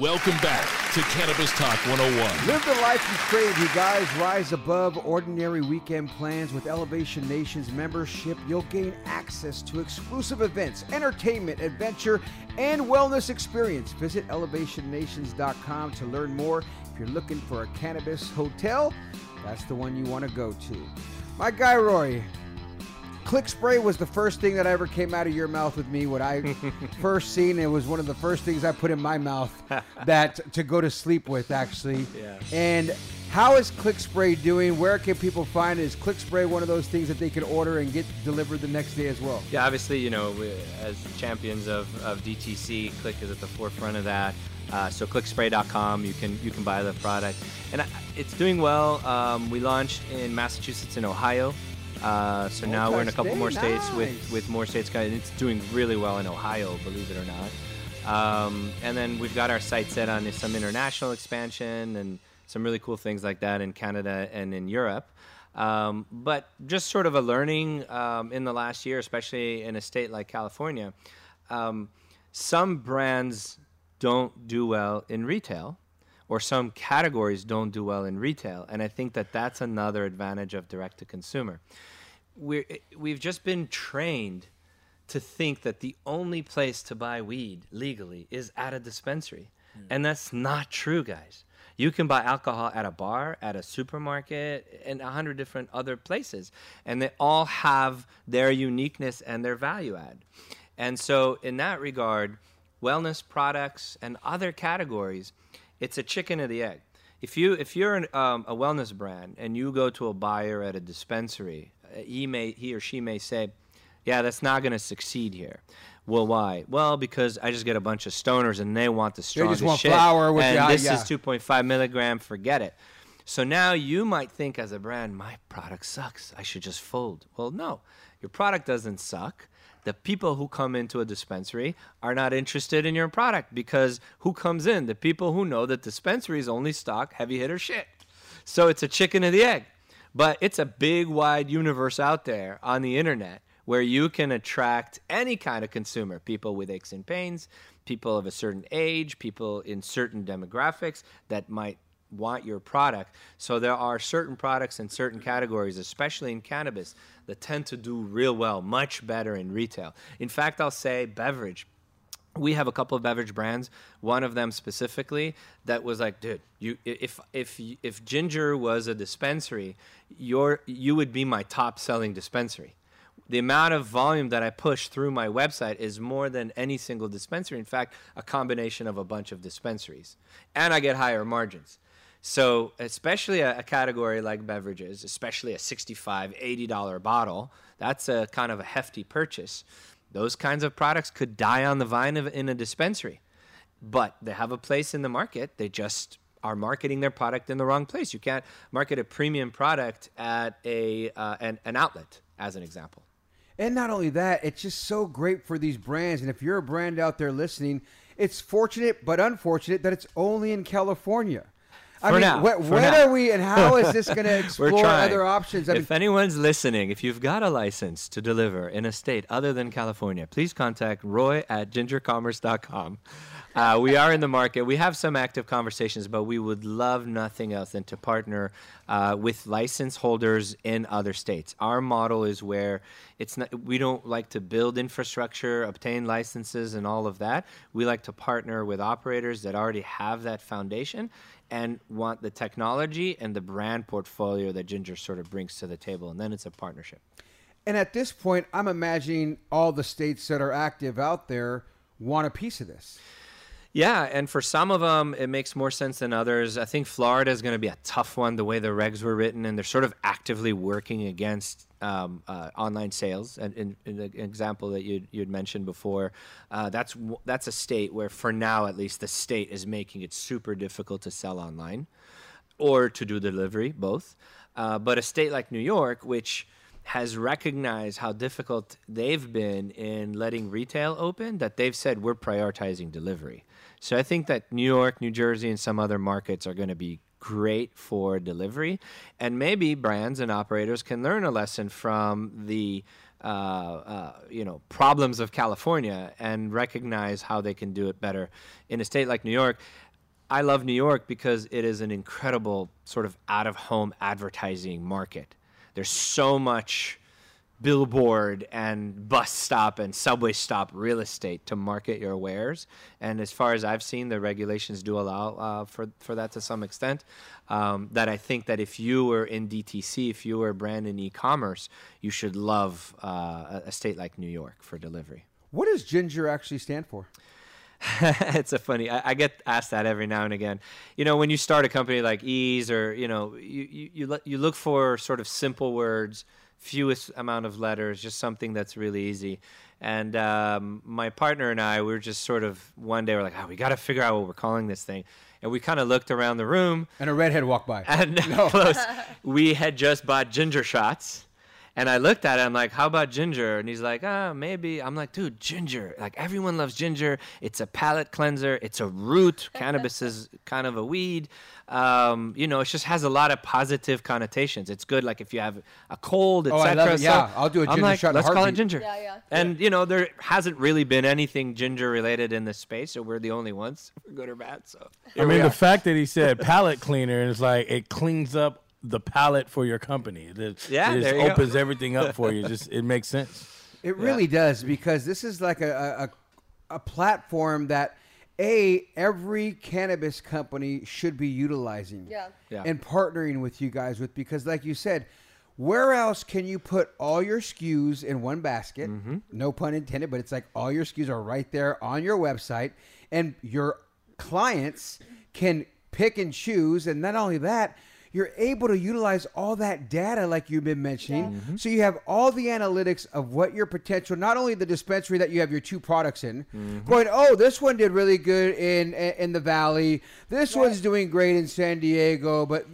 Welcome back to Cannabis Talk 101. Live the life you crave, you guys. Rise above ordinary weekend plans with Elevation Nation's membership. You'll gain access to exclusive events, entertainment, adventure, and wellness experience. Visit elevationnations.com to learn more. If you're looking for a cannabis hotel, that's the one you want to go to. My guy Roy, Click spray was the first thing that ever came out of your mouth with me. What I [laughs] first seen, it was one of the first things I put in my mouth that to go to sleep with, actually. Yeah. And how is Click Spray doing? Where can people find it? Is Click Spray one of those things that they can order and get delivered the next day as well? Yeah, obviously, you know, we, as champions of, of DTC, Click is at the forefront of that. Uh, so clickspray.com, you can you can buy the product, and it's doing well. Um, we launched in Massachusetts and Ohio. Uh, so now we're in a couple more states Nice. with, with more states. And it's doing really well in Ohio, believe it or not. Um, and then we've got our sights set on some international expansion and some really cool things like that in Canada and in Europe. Um, but just sort of a learning um, in the last year, especially in a state like California. Um, some brands don't do well in retail or some categories don't do well in retail. And I think that that's another advantage of direct to consumer. We're, we've just been trained to think that the only place to buy weed legally is at a dispensary. And that's not true, guys. You can buy alcohol at a bar, at a supermarket, and a hundred different other places. And they all have their uniqueness and their value add. And so, in that regard, wellness products and other categories, it's a chicken or the egg. If you if you're an, um, a wellness brand and you go to a buyer at a dispensary, he may he or she may say, "Yeah, that's not going to succeed here." Well, why? Well, because I just get a bunch of stoners and they want the strongest They just want shit, flower with and the- this yeah. is 2.5 milligram. Forget it. So now you might think as a brand, my product sucks. I should just fold. Well, no, your product doesn't suck. The people who come into a dispensary are not interested in your product because who comes in? The people who know that dispensaries only stock heavy hitter shit. So it's a chicken and the egg. But it's a big, wide universe out there on the internet where you can attract any kind of consumer people with aches and pains, people of a certain age, people in certain demographics that might want your product. So there are certain products in certain categories, especially in cannabis, that tend to do real well, much better in retail. In fact, I'll say beverage we have a couple of beverage brands. One of them specifically that was like, dude, you if if if Ginger was a dispensary, your you would be my top selling dispensary. the amount of volume that I push through my website is more than any single dispensary. In fact, a combination of a bunch of dispensaries. And I get higher margins. So, especially a, a category like beverages, especially a $65, $80 bottle, that's a kind of a hefty purchase. Those kinds of products could die on the vine of, in a dispensary, but they have a place in the market. They just are marketing their product in the wrong place. You can't market a premium product at a uh, an, an outlet, as an example. And not only that, it's just so great for these brands. And if you're a brand out there listening, it's fortunate but unfortunate that it's only in California. I For mean, now, wh- for when now. are we, and how is this [laughs] going to We're explore trying. other options? I mean, if anyone's listening, if you've got a license to deliver in a state other than California, please contact Roy at gingercommerce.com. Uh, we are in the market. We have some active conversations, but we would love nothing else than to partner uh, with license holders in other states. Our model is where it's not, we don't like to build infrastructure, obtain licenses, and all of that. We like to partner with operators that already have that foundation and want the technology and the brand portfolio that Ginger sort of brings to the table. And then it's a partnership. and at this point, I'm imagining all the states that are active out there want a piece of this. Yeah, and for some of them, it makes more sense than others. I think Florida is going to be a tough one, the way the regs were written, and they're sort of actively working against um, uh, online sales. And in, in the example that you you'd mentioned before, uh, that's that's a state where, for now at least, the state is making it super difficult to sell online or to do delivery, both. Uh, but a state like New York, which has recognized how difficult they've been in letting retail open, that they've said we're prioritizing delivery. So I think that New York, New Jersey, and some other markets are going to be great for delivery. And maybe brands and operators can learn a lesson from the uh, uh, you know problems of California and recognize how they can do it better. In a state like New York, I love New York because it is an incredible sort of out of home advertising market. There's so much billboard and bus stop and subway stop real estate to market your wares. And as far as I've seen, the regulations do allow uh, for, for that to some extent. Um, that I think that if you were in DTC, if you were a brand in e-commerce, you should love uh, a- a state like New York for delivery. What does Ginger actually stand for? [laughs] it's a funny. I, I get asked that every now and again. You know, when you start a company like Eaze, or you know, you you you, you look for sort of simple words, fewest amount of letters, just something that's really easy. And um, my partner and I, we were just sort of one day we're like, oh, we got to figure out what we're calling this thing. And we kind of looked around the room, And a redhead walked by. and [laughs] close. We had just bought ginger shots. And I looked at it, I'm like, how about ginger? And he's like, ah, maybe. I'm like, dude, ginger. Like, everyone loves ginger. It's a palate cleanser, it's a root. [laughs] Cannabis is kind of a weed. Um, you know, it just has a lot of positive connotations. It's good, like, if you have a cold, Oh, I etc. love it. Yeah, I'll do a I'm ginger like, shot Let's call it ginger. Yeah, yeah. And, you know, there hasn't really been anything ginger related in this space, so we're the only ones, [laughs] for good or bad. So, I mean, the fact that he said palate cleaner and it's like it cleans up the palate for your company. It, it Yeah, just there you go. opens everything up for you. [laughs] Just it makes sense. It really does because this is like a, a, a platform that a every cannabis company should be utilizing Yeah. Yeah. and partnering with you guys with because like you said where else can you put all your SKUs in one basket Mm-hmm. no pun intended but it's like all your SKUs are right there on your website and your clients can pick and choose and not only that you're able to utilize all that data like you've been mentioning. Mm-hmm. So you have all the analytics of what your potential not only the dispensary that you have your two products in mm-hmm. going oh this one did really good in in the valley. This one's doing great in san diego. But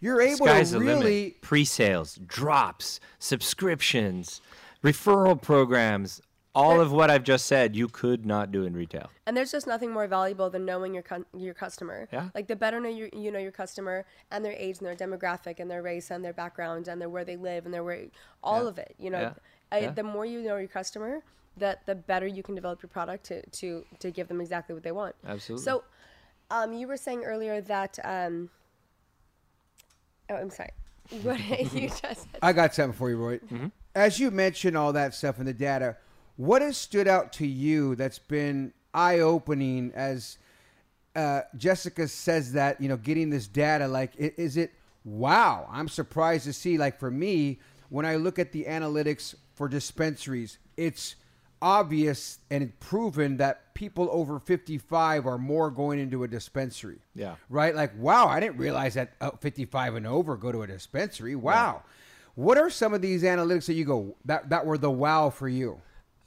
you're able Sky's to really. Pre-sales, drops, subscriptions, referral programs, all of what I've just said, you could not do in retail. And there's just nothing more valuable than knowing your con- your customer. Yeah. Like the better know you, you know your customer and their age and their demographic and their race and their background and their where they live and their where all Yeah. of it. You know, Yeah. I, Yeah. the more you know your customer, that the better you can develop your product to to to give them exactly what they want. Absolutely. So, um, you were saying earlier that um. Oh, I'm sorry. [laughs] What you [laughs] just said. I got something for you, Roy. Mm-hmm. As you mentioned all that stuff in the data, what has stood out to you that's been eye opening as uh, Jessica says that, you know, getting this data? Like, is it, wow, I'm surprised to see, like, for me, when I look at the analytics for dispensaries, it's obvious and proven that people over 55 are more going into a dispensary. Yeah. Right? Like, wow, I didn't realize that uh, 55 and over go to a dispensary. Wow. What are some of these analytics that you go that that were the wow for you?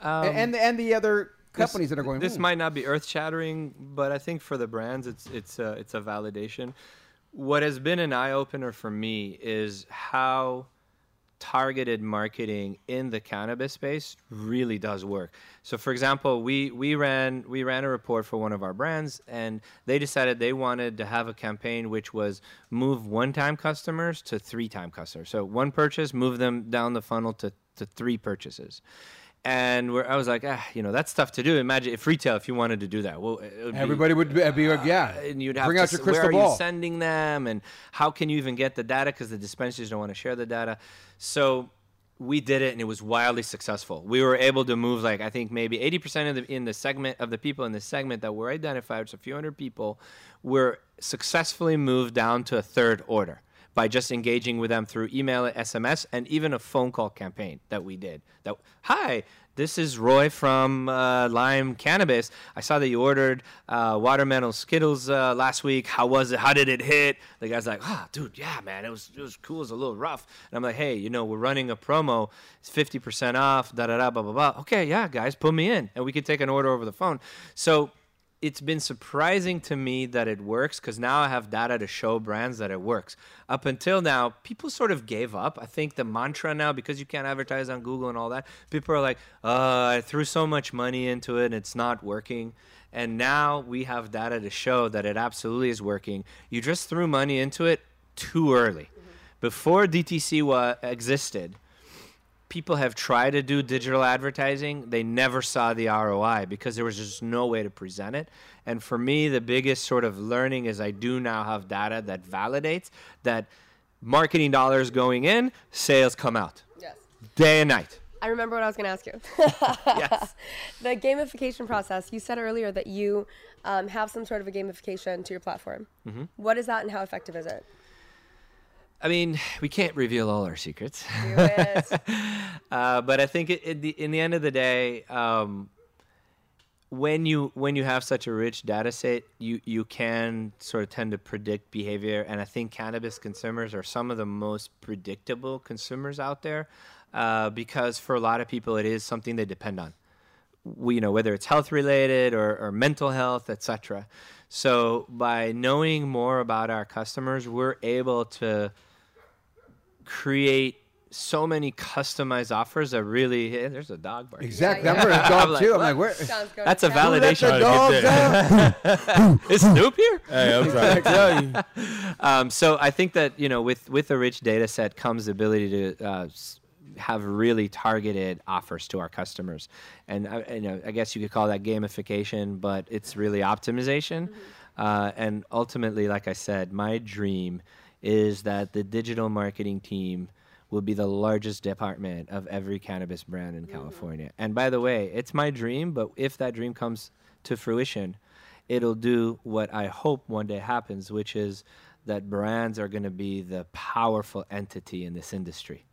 Um, and the, and the other companies this, that are going. This might not be earth shattering, but I think for the brands, it's it's a, it's a validation. What has been an eye opener for me is how targeted marketing in the cannabis space really does work. So for example, we we ran we ran a report for one of our brands and they decided they wanted to have a campaign which was move one-time customers to three-time customers. So one purchase, move them down the funnel to to three purchases. And where I was like, ah, you know, that's tough to do. Imagine if retail, if you wanted to do that, well, it would be- Everybody would be, be like, yeah. and you'd have bring to out your crystal where ball. are you sending them and how can you even get the data because the dispensaries don't want to share the data so we did it and it was wildly successful we were able to move like i think maybe 80% of the in the segment of the people in the segment that were identified it's a few hundred people were successfully moved down to a third order by just engaging with them through email sms and even a phone call campaign that we did that hi this is Roy from uh, Lime Cannabis. I saw that you ordered uh, watermelon Skittles uh, last week. How was it? How did it hit? The guy's like, "Ah, dude, yeah, man, it was it was cool. It was a little rough." And I'm like, "Hey, you know, we're running a promo. It's fifty percent off. Da da da. Blah blah blah. Okay, yeah, guys, put me in, and we can take an order over the phone." So it's been surprising to me that it works because now I have data to show brands that it works. Up until now, people sort of gave up. I think the mantra now, because you can't advertise on Google and all that, people are like, uh, I threw so much money into it and it's not working. And now we have data to show that it absolutely is working. You just threw money into it too early. Before DTC wa- existed, people have tried to do digital advertising they never saw the roi because there was just no way to present it and for me the biggest sort of learning is i do now have data that validates that marketing dollars going in sales come out Yes. day and night I remember what I was going to ask you. [laughs] [laughs] yes the gamification process. You said earlier that you um, have some sort of a gamification to your platform. Mhm. What is that, and how effective is it? I mean, we can't reveal all our secrets. [laughs] Uh, but I think it, it, the, in the end of the day, um, when you when you have such a rich data set, you you can sort of tend to predict behavior. And I think cannabis consumers are some of the most predictable consumers out there, uh, because for a lot of people, it is something they depend on we, you know whether it's health related or, or mental health etc so by knowing more about our customers we're able to create so many customized offers that really hey, there's a dog barking Exactly. I'm gonna [laughs] dog too. I'm like, where? That's a validation the [laughs] is Snoop here? Hey, I'm trying to tell you. Um, so I think that you know, with with a rich data set comes the ability to uh, have really targeted offers to our customers, and I, you know, I guess you could call that gamification, but it's really optimization. Uh, and ultimately, like I said, my dream is that the digital marketing team will be the largest department of every cannabis brand in mm-hmm. California. And by the way, it's my dream, but if that dream comes to fruition, it'll do what I hope one day happens, which is that brands are going to be the powerful entity in this industry.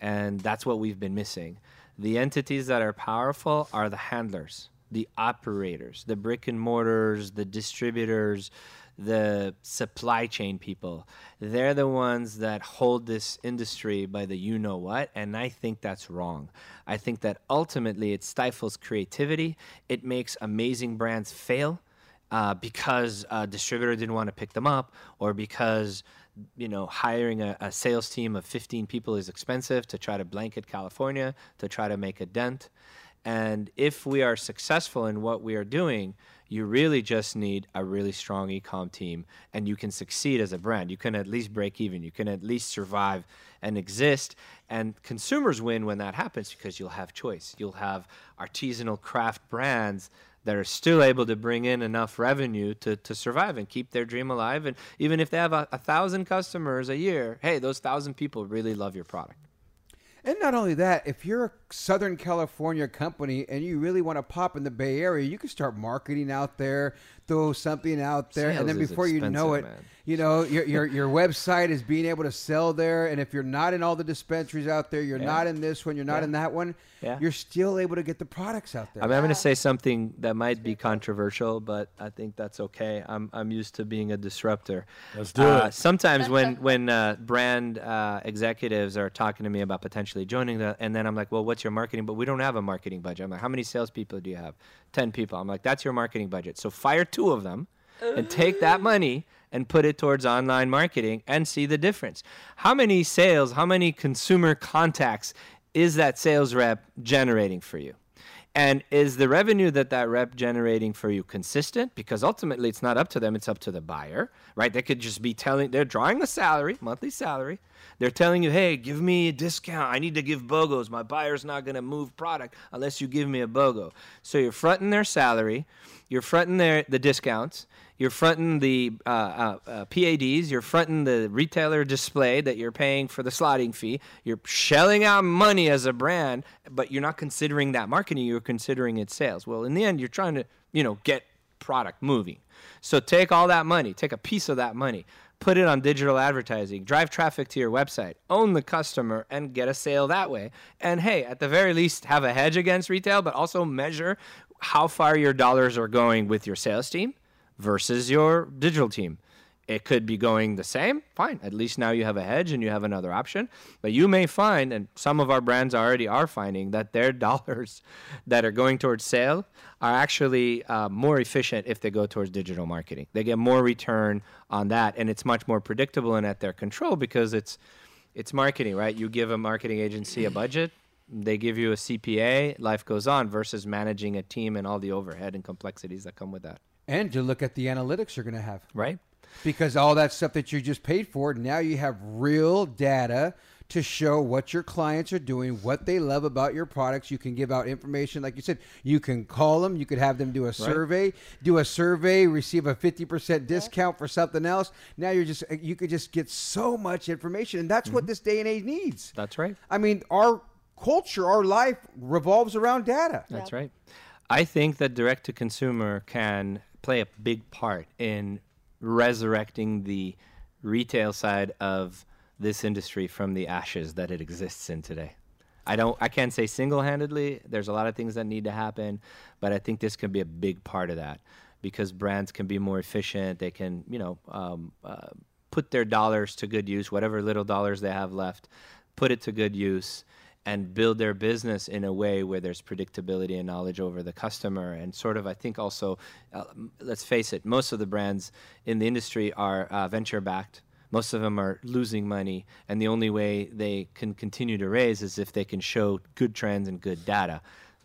And that's what we've been missing. The entities that are powerful are the handlers, the operators, the brick and mortars, the distributors, the supply chain people. They're the ones that hold this industry by the you know what. And I think that's wrong. I think that ultimately it stifles creativity, it makes amazing brands fail uh, because a distributor didn't want to pick them up or because you know hiring a, a sales team of 15 people is expensive to try to blanket california to try to make a dent and if we are successful in what we are doing you really just need a really strong e-com team and you can succeed as a brand you can at least break even you can at least survive and exist and consumers win when that happens because you'll have choice you'll have artisanal craft brands that are still able to bring in enough revenue to, to survive and keep their dream alive. And even if they have a, a thousand customers a year, hey, those thousand people really love your product. And not only that, if you're a Southern California company and you really want to pop in the Bay Area, you can start marketing out there. Throw something out there, and then before you know it, man. you know your, your your website is being able to sell there, and if you're not in all the dispensaries out there, you're Yeah. not in this one, you're not Yeah. in that one, Yeah. you're still able to get the products out there. I mean, I'm going to say something that might be controversial, but I think that's okay. I'm I'm used to being a disruptor. Let's do Uh, it. Sometimes when [laughs] when uh, brand uh, executives are talking to me about potentially joining the, and then I'm like, well, what's your marketing? But we don't have a marketing budget. I'm like, how many salespeople do you have? Ten people. I'm like, that's your marketing budget. So fire two of them, and take that money and put it towards online marketing and see the difference. How many sales? How many consumer contacts is that sales rep generating for you? And is the revenue that that rep generating for you consistent? Because ultimately, it's not up to them; it's up to the buyer, right? They could just be telling they're drawing a salary, monthly salary. They're telling you, "Hey, give me a discount. I need to give BOGOs. My buyer's not going to move product unless you give me a BOGO." So you're fronting their salary, you're fronting their the discounts, you're fronting the uh, uh, uh, PADs, you're fronting the retailer display that you're paying for the slotting fee. You're shelling out money as a brand, but you're not considering that marketing. You're considering its sales. Well, in the end, you're trying to, you know, get product moving. So take all that money, take a piece of that money, put it on digital advertising, drive traffic to your website, own the customer, and get a sale that way. And hey, at the very least, have a hedge against retail, but also measure how far your dollars are going with your sales team versus your digital team. It could be going the same, fine. At least now you have a hedge and you have another option. But you may find, and some of our brands already are finding, that their [laughs] dollars that are going towards sale are actually uh, more efficient if they go towards digital marketing. They get more return on that, and it's much more predictable and at their control because it's it's marketing, right? You give a marketing agency a budget, they give you a CPA, life goes on, versus managing a team and all the overhead and complexities that come with that. and to look at the analytics you're going to have. Right. Because all that stuff that you just paid for, now you have real data to show what your clients are doing, what they love about your products. You can give out information, like you said. You can call them. You could have them do a survey, do a survey, receive a fifty percent discount for something else. Now you're just uh, you could just get so much information, and that's what mm-hmm. this day and age needs. That's right. I mean, our culture, our life revolves around data. That's right. I think that direct to consumer can play a big part in resurrecting the retail side of this industry from the ashes that it exists in today. I don't I can't say single-handedly there's a lot of things that need to happen, but I think this can be a big part of that because brands can be more efficient, they can, you know, um, uh, put their dollars to good use, whatever little dollars they have left, put it to good use and build their business in a way where there's predictability and knowledge over the customer. And sort of i think also uh, let's face it most of the brands in the industry are uh, venture backed most of them are losing money. And the only way they can continue to raise is if they can show good trends and good data.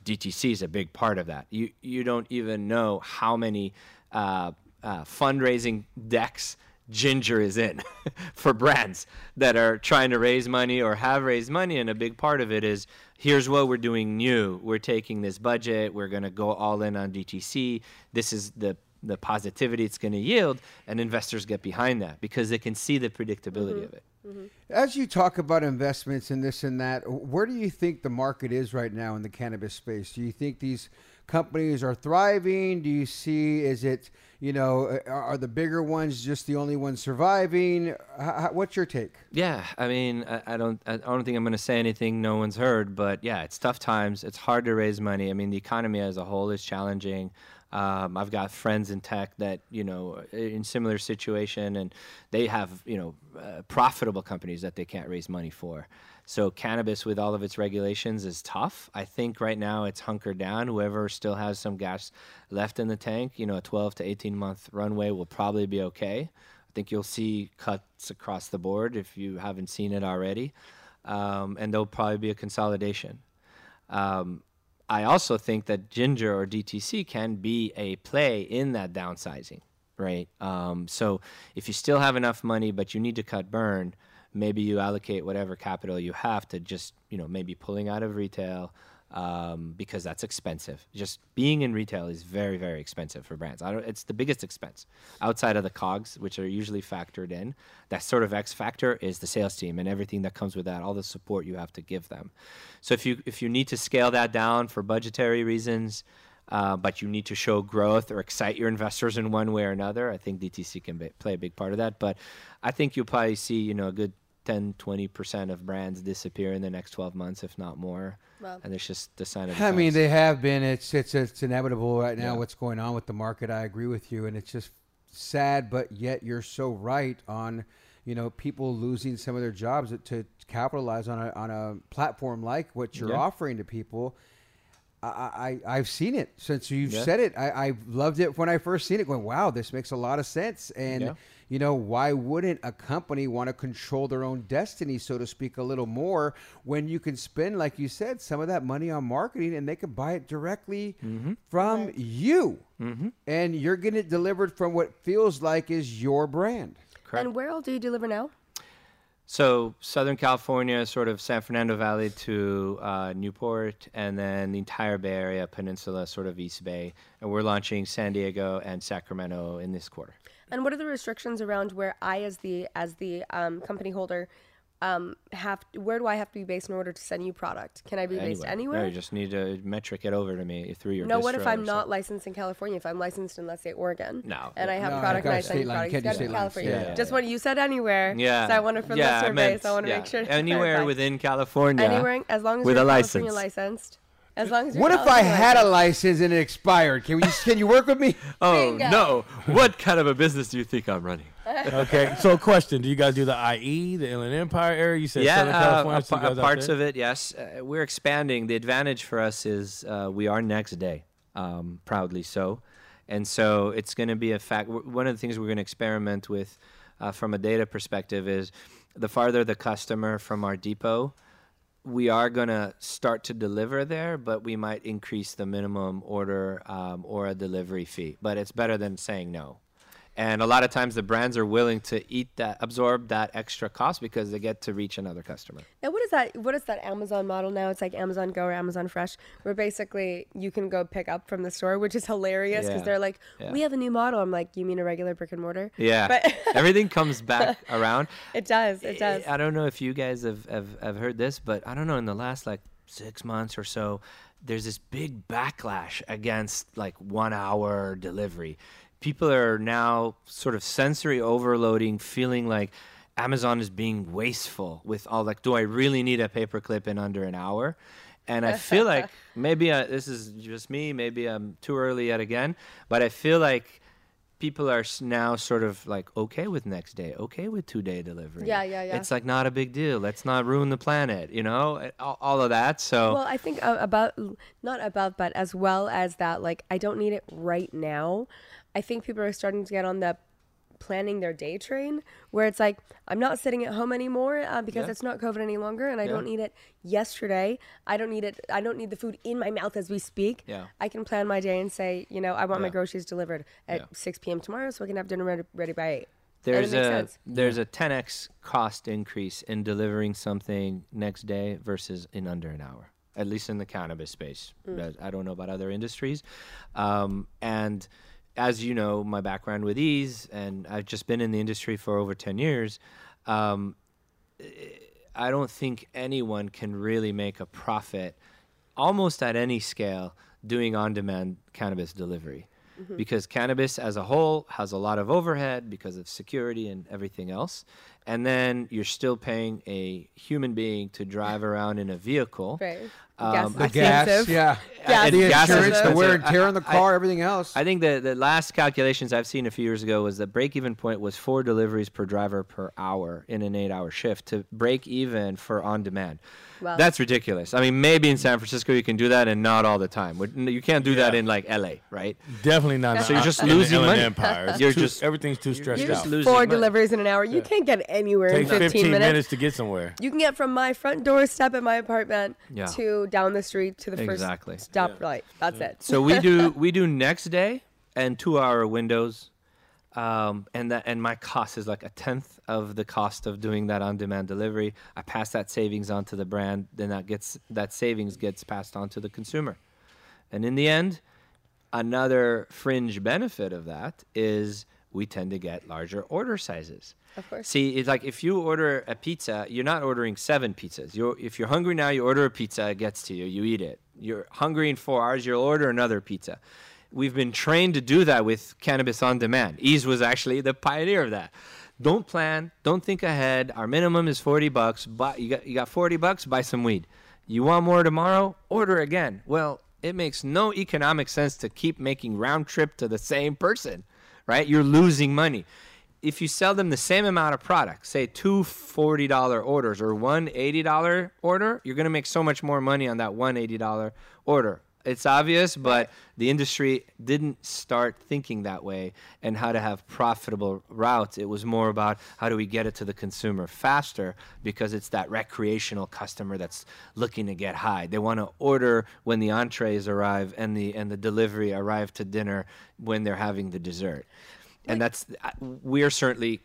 DTC is a big part of that. You you don't even know how many uh, uh, fundraising decks Ginger is in [laughs] for brands that are trying to raise money or have raised money, and a big part of it is here's what we're doing new. We're taking this budget. We're going to go all in on DTC. This is the the positivity it's going to yield, and investors get behind that because they can see the predictability mm-hmm. of it. Mm-hmm. As you talk about investments and this and that, where do you think the market is right now in the cannabis space? Do you think these companies are thriving? Do you see, is it, you know, uh, are the bigger ones just the only ones surviving? H- h- what's your take? Yeah, I mean, I, I don't, I don't think I'm going to say anything no one's heard, but yeah, it's tough times. It's hard to raise money. I mean, the economy as a whole is challenging. Um, I've got friends in tech that you know in similar situation, and they have you know uh, profitable companies that they can't raise money for. So cannabis, with all of its regulations, is tough. I think right now it's hunkered down. Whoever still has some gas left in the tank, you know, a 12 to 18 month runway will probably be okay. I think you'll see cuts across the board if you haven't seen it already, um, and there'll probably be a consolidation. Um, I also think that Ginger or DTC can be a play in that downsizing, right? Um, so if you still have enough money but you need to cut burn, maybe you allocate whatever capital you have to just you know maybe pulling out of retail um, because that's expensive. Just being in retail is very very expensive for brands. I don't, it's the biggest expense outside of the cogs, which are usually factored in. That sort of X factor is the sales team and everything that comes with that, all the support you have to give them. So if you if you need to scale that down for budgetary reasons. uh, but you need to show growth or excite your investors in one way or another. I think DTC can be, play a big part of that. But I think you'll probably see, you know, a good 10, 20% of brands disappear in the next 12 months, if not more. Wow. And it's just the sign of the I mean, they have been. It's it's it's inevitable right now. Yeah. What's going on with the market? I agree with you, and it's just sad. But yet, you're so right on. You know, people losing some of their jobs to capitalize on a on a platform like what you're Yeah. offering to people. I, I I've seen it since you've Yeah. said it. I, I loved it when I first seen it. Going, wow, this makes a lot of sense. And Yeah. You know, why wouldn't a company want to control their own destiny, so to speak, a little more when you can spend, like you said, some of that money on marketing and they can buy it directly Mm-hmm. from you, and you're getting it delivered from what feels like is your brand. Correct. And where all do you deliver now? So Southern California, sort of San Fernando Valley to uh, Newport, and then the entire Bay Area peninsula, sort of East Bay, and we're launching San Diego and Sacramento in this quarter. And what are the restrictions around where I, as the as the um, company holder, um, have where do I have to be based in order to send you product? Can I be based No, anywhere? you just need to Metrc it over to me through your. no, what if I'm not something. licensed in California? If I'm licensed in, let's say, Oregon, No. and I have No, product and I send you state product, You it's got to be. California. Yeah, yeah, Just what you said anywhere, Yeah. so I wanted for yeah, I listener meant- base, I want to yeah. make sure. Anywhere [laughs] clarify. within California. anywhere, as long as with you're a license. licensed. As long as you're What if I had a license and it expired? Can you can you work with me? [laughs] Oh Bingo. no! what kind of a business do you think I'm running? [laughs] Okay, so question: Do you guys do the IE, the Inland Empire area? You said yeah, Southern uh, California. a so you guys parts of it, yes. Uh, we're expanding. The advantage for us is uh, we are next day, um, proudly so, and so it's going to be a fact. One of the things we're going to experiment with, uh, from a data perspective, is the farther the customer from our depot. We are going to start to deliver there, but we might increase the minimum order um, or a delivery fee. But it's better than saying no. And a lot of times the brands are willing to eat that, absorb that extra cost because they get to reach another customer. Now, what is that? What is that Amazon model now? It's like Amazon Go or Amazon Fresh, where basically you can go pick up from the store, which is hilarious because Yeah. they're like, Yeah. "We have a new model." I'm like, "You mean a regular brick and mortar?" Yeah, [laughs] but [laughs] everything comes back [laughs] around. it does. It does. I don't know if you guys have, have, have heard this, but I don't know in the last like six months or so, there's this big backlash against like one hour delivery. People are now sort of sensory overloading, feeling like Amazon is being wasteful with all like, do I really need a paperclip in under an hour? And I feel like [laughs] maybe I, this is just me, maybe I'm too early yet again, but I feel like people are now sort of like okay with next day, okay with two day delivery. Yeah, yeah, yeah. It's like not a big deal. Let's not ruin the planet, you know, all, all of that. So Well, I think uh, about not above, but as well as that, like I don't need it right now. I think people are starting to get on the planning their day train where it's like I'm not sitting at home anymore uh, because Yeah. it's not COVID any longer, and I Yeah. don't need it yesterday. I don't need it. I don't need the food in my mouth as we speak. Yeah. I can plan my day and say, you know, I want my groceries delivered at Yeah. 6 p.m. tomorrow, so I can have dinner ready, ready by eight. there's a there's a 10x cost increase in delivering something next day versus in under an hour. At least in the cannabis space. Mm. I don't know about other industries. Um, and as you know, my background with Eaze, and I've just been in the industry for over 10 years. Um, I don't think anyone can really make a profit almost at any scale doing on demand cannabis delivery. Because cannabis as a whole has a lot of overhead because of security and everything else. And then you're still paying a human being to drive around in a vehicle. Right. Um, Gas The gas, expensive. yeah, Gas the gas insurance, the wear and tear on the I- car, everything else. I think the, the last calculations I've seen a few years ago was the break even point was four deliveries per driver per hour in an eight hour shift to break even for on demand. Wow. That's ridiculous. I mean, maybe in San Francisco you can do that and not all the time. You can't do that in like LA, right? Definitely not. So you're just losing Inland money. Empire. You're too- just- everything's too stressed just out. losing Four money. deliveries in an hour. You can't get anywhere Takes in 15, minutes. to get somewhere. You can get from my front doorstep at my apartment Yeah. to down the street to the Exactly. first stop light. That's it. So we do [laughs] we do next day and two hour windows, um, and that and my cost is like a tenth of the cost of doing that on demand delivery. I pass that savings on to the brand, then that gets that savings gets passed on to the consumer, and in the end, another fringe benefit of that is we tend to get larger order sizes. Of course. See, it's like if you order a pizza, you're not ordering seven pizzas. You're, if you're hungry now, you order a pizza, it gets to you, you eat it. you're hungry in four hours, you'll order another pizza. We've been trained to do that with cannabis on demand. Eaze was actually the pioneer of that. Don't plan, don't think ahead. Our minimum is 40 bucks. Buy, you got you got 40 bucks, buy some weed. You want more tomorrow? Order again. Well, it makes no economic sense to keep making round trip to the same person, right? You're losing money. If you sell them the same amount of product, say two $40 orders or one $80 order, you're going to make so much more money on that one $80 order. It's obvious, but the industry didn't start thinking that way and how to have profitable routes. It was more about how do we get it to the consumer faster because it's that recreational customer that's looking to get high. They want to order when the entrees arrive and the and the delivery arrive to dinner when they're having the dessert. And that's uh, we're certainly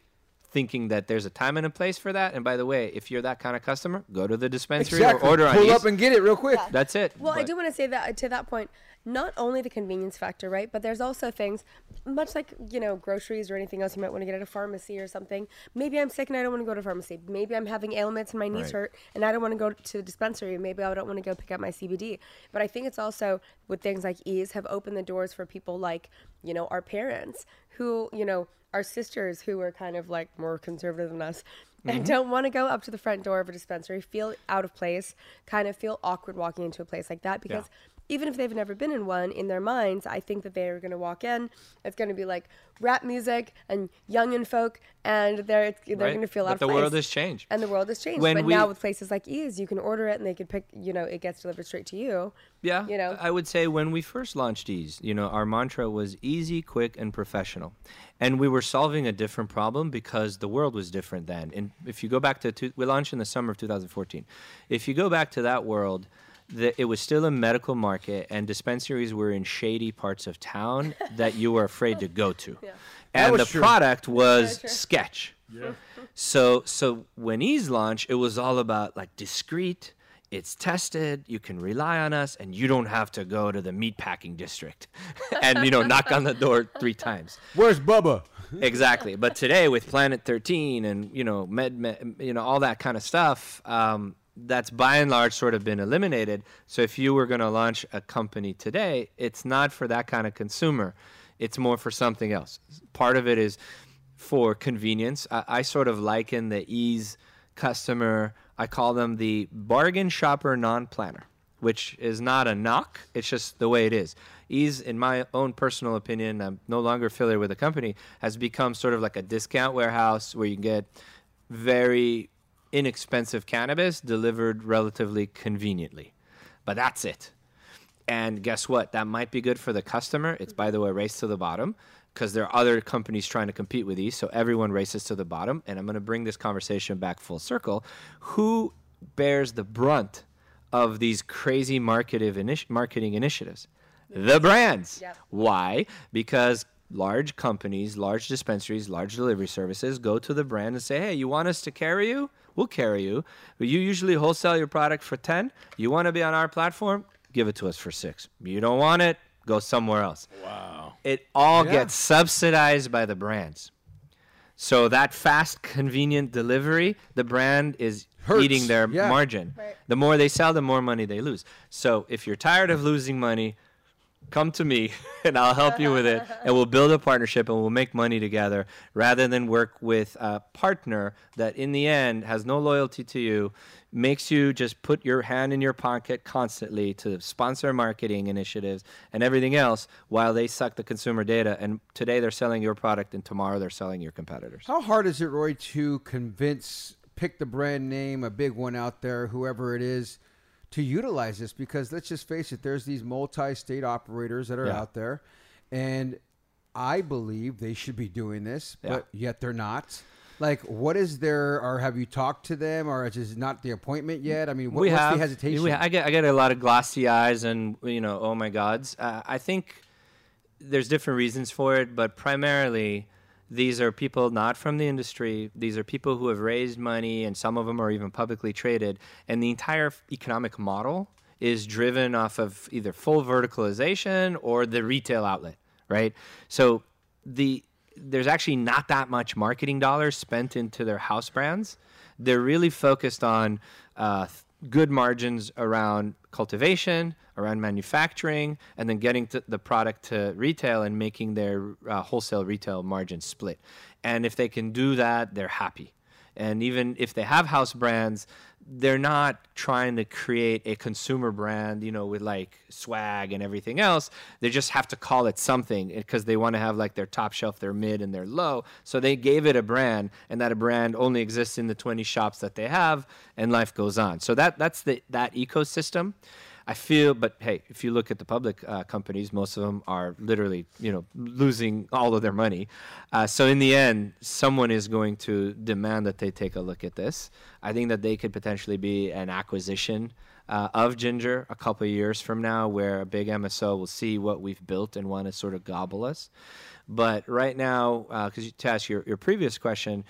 thinking that there's a time and a place for that. And by the way, if you're that kind of customer, go to the dispensary Exactly. or order on Pull Eaze. up and get it real quick. That's it. Well, I do want to say that to that point, not only the convenience factor, right? But there's also things, much like you know groceries or anything else you might want to get at a pharmacy or something. Maybe I'm sick and I don't want to go to pharmacy. Maybe I'm having ailments and my knees Right. hurt and I don't want to go to the dispensary. Maybe I don't want to go pick up my CBD. But I think it's also with things like Eaze have opened the doors for people like you know our parents who you know our sisters who are kind of like more conservative than us. And Mhm. don't want to go up to the front door of a dispensary, feel out of place, kind of feel awkward walking into a place like that because even if they've never been in one, in their minds, I think that they're going to walk in. It's going to be like rap music and young and folk, and they're they're Right. going to feel But out of the place. world has changed. and the world has changed. When but we- now with places like Eaze, you can order it and they can pick. You know, it gets delivered straight to you. Yeah, you know. I would say when we first launched Eaze, you know, our mantra was easy, quick, and professional, and we were solving a different problem because the world was different then. And if you go back to, two, we launched in the summer of 2014. If you go back to that world. The, it was still a medical market, and dispensaries were in shady parts of town that you were afraid to go to. [laughs] That And the true. product was true. sketch. Yeah. So so when Eaze launched, it was all about like discreet. It's tested. You can rely on us, and you don't have to go to the meatpacking district [laughs] and you know [laughs] knock on the door three times. Where's Bubba? exactly. But today with Planet 13 and you know med, med you know all that kind of stuff, um, that's by and large sort of been eliminated. So if you were going to launch a company today, it's not for that kind of consumer. It's more for something else. Part of it is for convenience. I, I sort of liken the Eaze customer. I call them the bargain shopper non-planner, which is not a knock. It's just the way it is. Eaze, in my own personal opinion, I'm no longer affiliated with the company, has become sort of like a discount warehouse where you can get very inexpensive cannabis delivered relatively conveniently. But that's it. And guess what? That might be good for the customer. It's, by the way, race to the bottom because there are other companies trying to compete with these. So everyone races to the bottom. And I'm going to bring this conversation back full circle. Who bears the brunt of these crazy initi- marketing initiatives? The brands. Why? Because large companies, large dispensaries, large delivery services go to the brand and say, "Hey, you want us to carry you? We'll carry you. But you usually wholesale your product for 10. You want to be on our platform? Give it to us for 6. You don't want it? Go somewhere else." Wow. It all Yeah. gets subsidized by the brands. So that fast, convenient delivery, the brand is Hurts. eating their Yeah. margin. The more they sell, the more money they lose. So if you're tired of losing money, come to me [laughs] and I'll help you with it. And we'll build a partnership and we'll make money together rather than work with a partner that in the end has no loyalty to you, makes you just put your hand in your pocket constantly to sponsor marketing initiatives and everything else while they suck the consumer data. And today they're selling your product and tomorrow they're selling your competitors. How hard is it, Roy, to convince, pick the brand name, a big one out there, whoever it is, to utilize this? Because let's just face it, there's these multi-state operators that are Yeah. out there, and I believe they should be doing this, Yeah. but yet they're not. Like, what is their, or have you talked to them, or is it not the appointment yet? I mean, what, we what's have the hesitation? We, I get I get a lot of glossy eyes and you know oh my gods. Uh, I think there's different reasons for it, but primarily these are people not from the industry. These are people who have raised money, and some of them are even publicly traded. And the entire economic model is driven off of either full verticalization or the retail outlet, right? So the there's actually not that much marketing dollars spent into their house brands. They're really focused on uh, good margins around cultivation, around manufacturing, and then getting the product to retail and making their uh, wholesale retail margin split. And if they can do that, they're happy. And even if they have house brands, they're not trying to create a consumer brand, you know, with like swag and everything else. They just have to call it something eh, because they want to have like their top shelf, their mid, and their low. So they gave it a brand, and that a brand only exists in the 20 shops that they have, and life goes on. So that that's the that ecosystem. I feel, but hey, if you look at the public uh, companies, most of them are literally, you know, losing all of their money. Uh, so in the end, someone is going to demand that they take a look at this. I think that they could potentially be an acquisition uh, of Ginger a couple of years from now, where a big MSO will see what we've built and want to sort of gobble us. But right now, because to ask your, your previous question,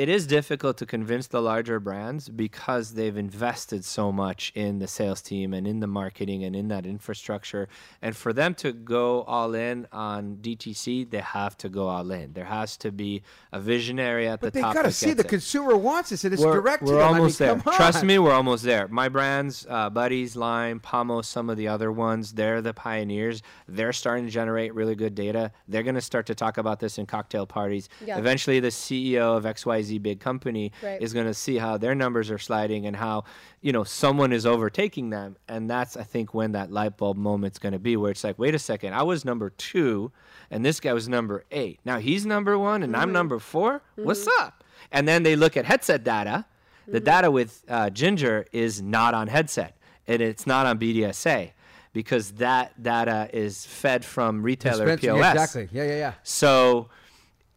it is difficult to convince the larger brands because they've invested so much in the sales team and in the marketing and in that infrastructure. And for them to go all in on DTC, they have to go all in. There has to be a visionary at But the top. they top. got to see the it. consumer wants this, and it's we're, direct we're them. I mean, almost there. Trust me, we're almost there. My brands, uh, Buddies, Lime, Pamo, some of the other ones, they're the pioneers. They're starting to generate really good data. They're going to start to talk about this in cocktail parties. Yeah. Eventually, the CEO of XYZ big company Right. is going to see how their numbers are sliding and how, you know, someone is overtaking them. And that's, I think, when that light bulb moment's going to be where it's like, wait a second, I was number two and this guy was number eight. Now he's number one and I'm mm-hmm. number 4 mm-hmm. What's up? And then they look at headset data. The mm-hmm. data with uh, Ginger is not on headset and it's not on BDSA because that data is fed from retailer Dispenser- POS. yeah, exactly. Yeah, yeah, yeah. So,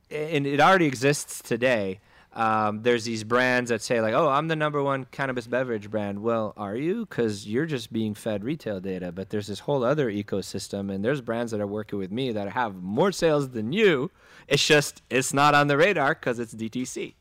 and it already exists today. Um, there's these brands that say like, "Oh, I'm the number one cannabis beverage brand." Well, are you? Because you're just being fed retail data. But there's this whole other ecosystem, and there's brands that are working with me that have more sales than you. It's just it's not on the radar because it's DTC.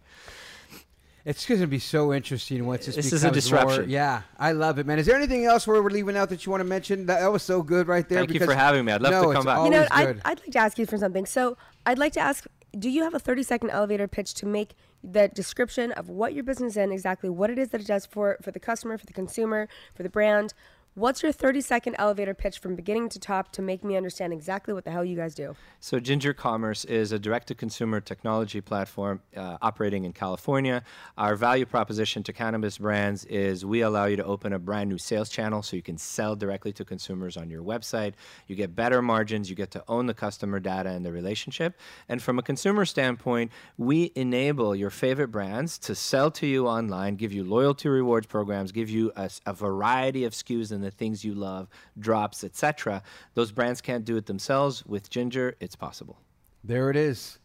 It's going to be so interesting once this, This is a disruption. More, yeah, I love it, man. Is there anything else where we're leaving out that you want to mention? That, that was so good right there. Thank you for having me. I'd love no, to come it's back. You know, I'd. I'd like to ask you for something. So I'd like to ask, do you have a 30 second elevator pitch to make the description of what your business is and exactly what it is that it does for, for the customer, for the consumer, for the brand? What's your 30 second elevator pitch from beginning to top to make me understand exactly what the hell you guys do? So, Ginger Commerce is a direct to consumer technology platform uh, operating in California. Our value proposition to cannabis brands is we allow you to open a brand new sales channel so you can sell directly to consumers on your website. You get better margins, you get to own the customer data and the relationship. And from a consumer standpoint, we enable your favorite brands to sell to you online, give you loyalty rewards programs, give you a, a variety of SKUs and the things you love, drops, etc. Those brands can't do it themselves. With Ginger, it's possible. There it is.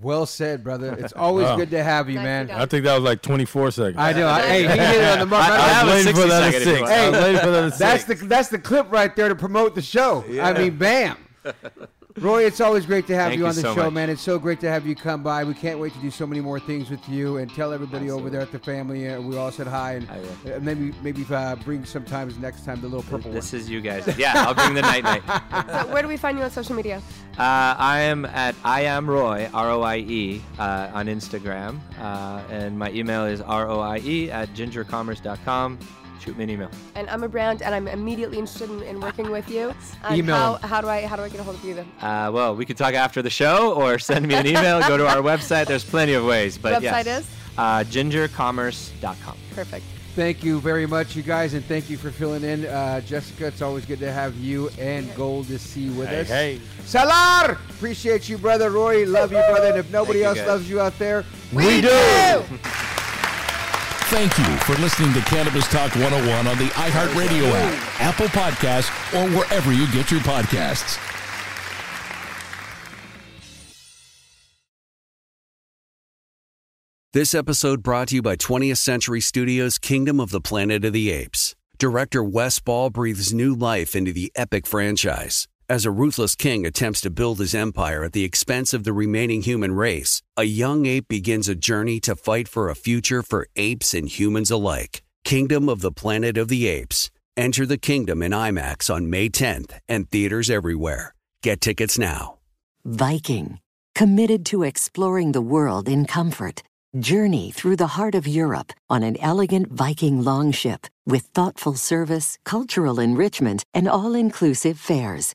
Well said, brother. It's [laughs] always Wow. good to have you, Nicely man. done. I think that was like 24 seconds. I know. I, hey, he hit it on the mark. I- I I don't- have a was waiting for the other second if you six. want. I was waiting for the other That's the that's the clip right there to promote the show. I mean, bam. [laughs] Roy, it's always great to have Thank you you on the so show, much. man. It's so great to have you come by. We can't wait to do so many more things with you and tell everybody over there at the family. Uh, we all said hi and uh, maybe maybe uh, bring sometimes next time the little purple This one. is you guys. Yeah, I'll bring the night night. [laughs] So where do we find you on social media? Uh, I am at I am Roy R O I E uh, on Instagram, uh, and my email is R O I E at gingercommerce.com. Shoot me an email. And I'm a brand, and I'm immediately interested in, in working with you. [laughs] Email how, how do I how do I get a hold of you then? Uh, well, we can talk after the show, or send me an email. go to our [laughs] website. There's plenty of ways. But Website yes. is? uh, gingercommerce.com. Perfect. Thank you very much, you guys, and thank you for filling in. Uh, Jessica, it's always good to have you and Gold to see with Hey, us. hey. Salar! Appreciate you, brother. Roy, love you, brother. And if nobody you, else guys. loves you out there, We do. [laughs] Thank you for listening to Cannabis Talk 101 on the iHeartRadio app, Apple Podcasts, or wherever you get your podcasts. This episode brought to you by 20th Century Studios' Kingdom of the Planet of the Apes. Director Wes Ball breathes new life into the epic franchise. As a ruthless king attempts to build his empire at the expense of the remaining human race, a young ape begins a journey to fight for a future for apes and humans alike. Kingdom of the Planet of the Apes. Enter the kingdom in IMAX on May 10th and theaters everywhere. Get tickets now. Viking, committed to exploring the world in comfort. Journey through the heart of Europe on an elegant Viking longship with thoughtful service, cultural enrichment, and all inclusive fares.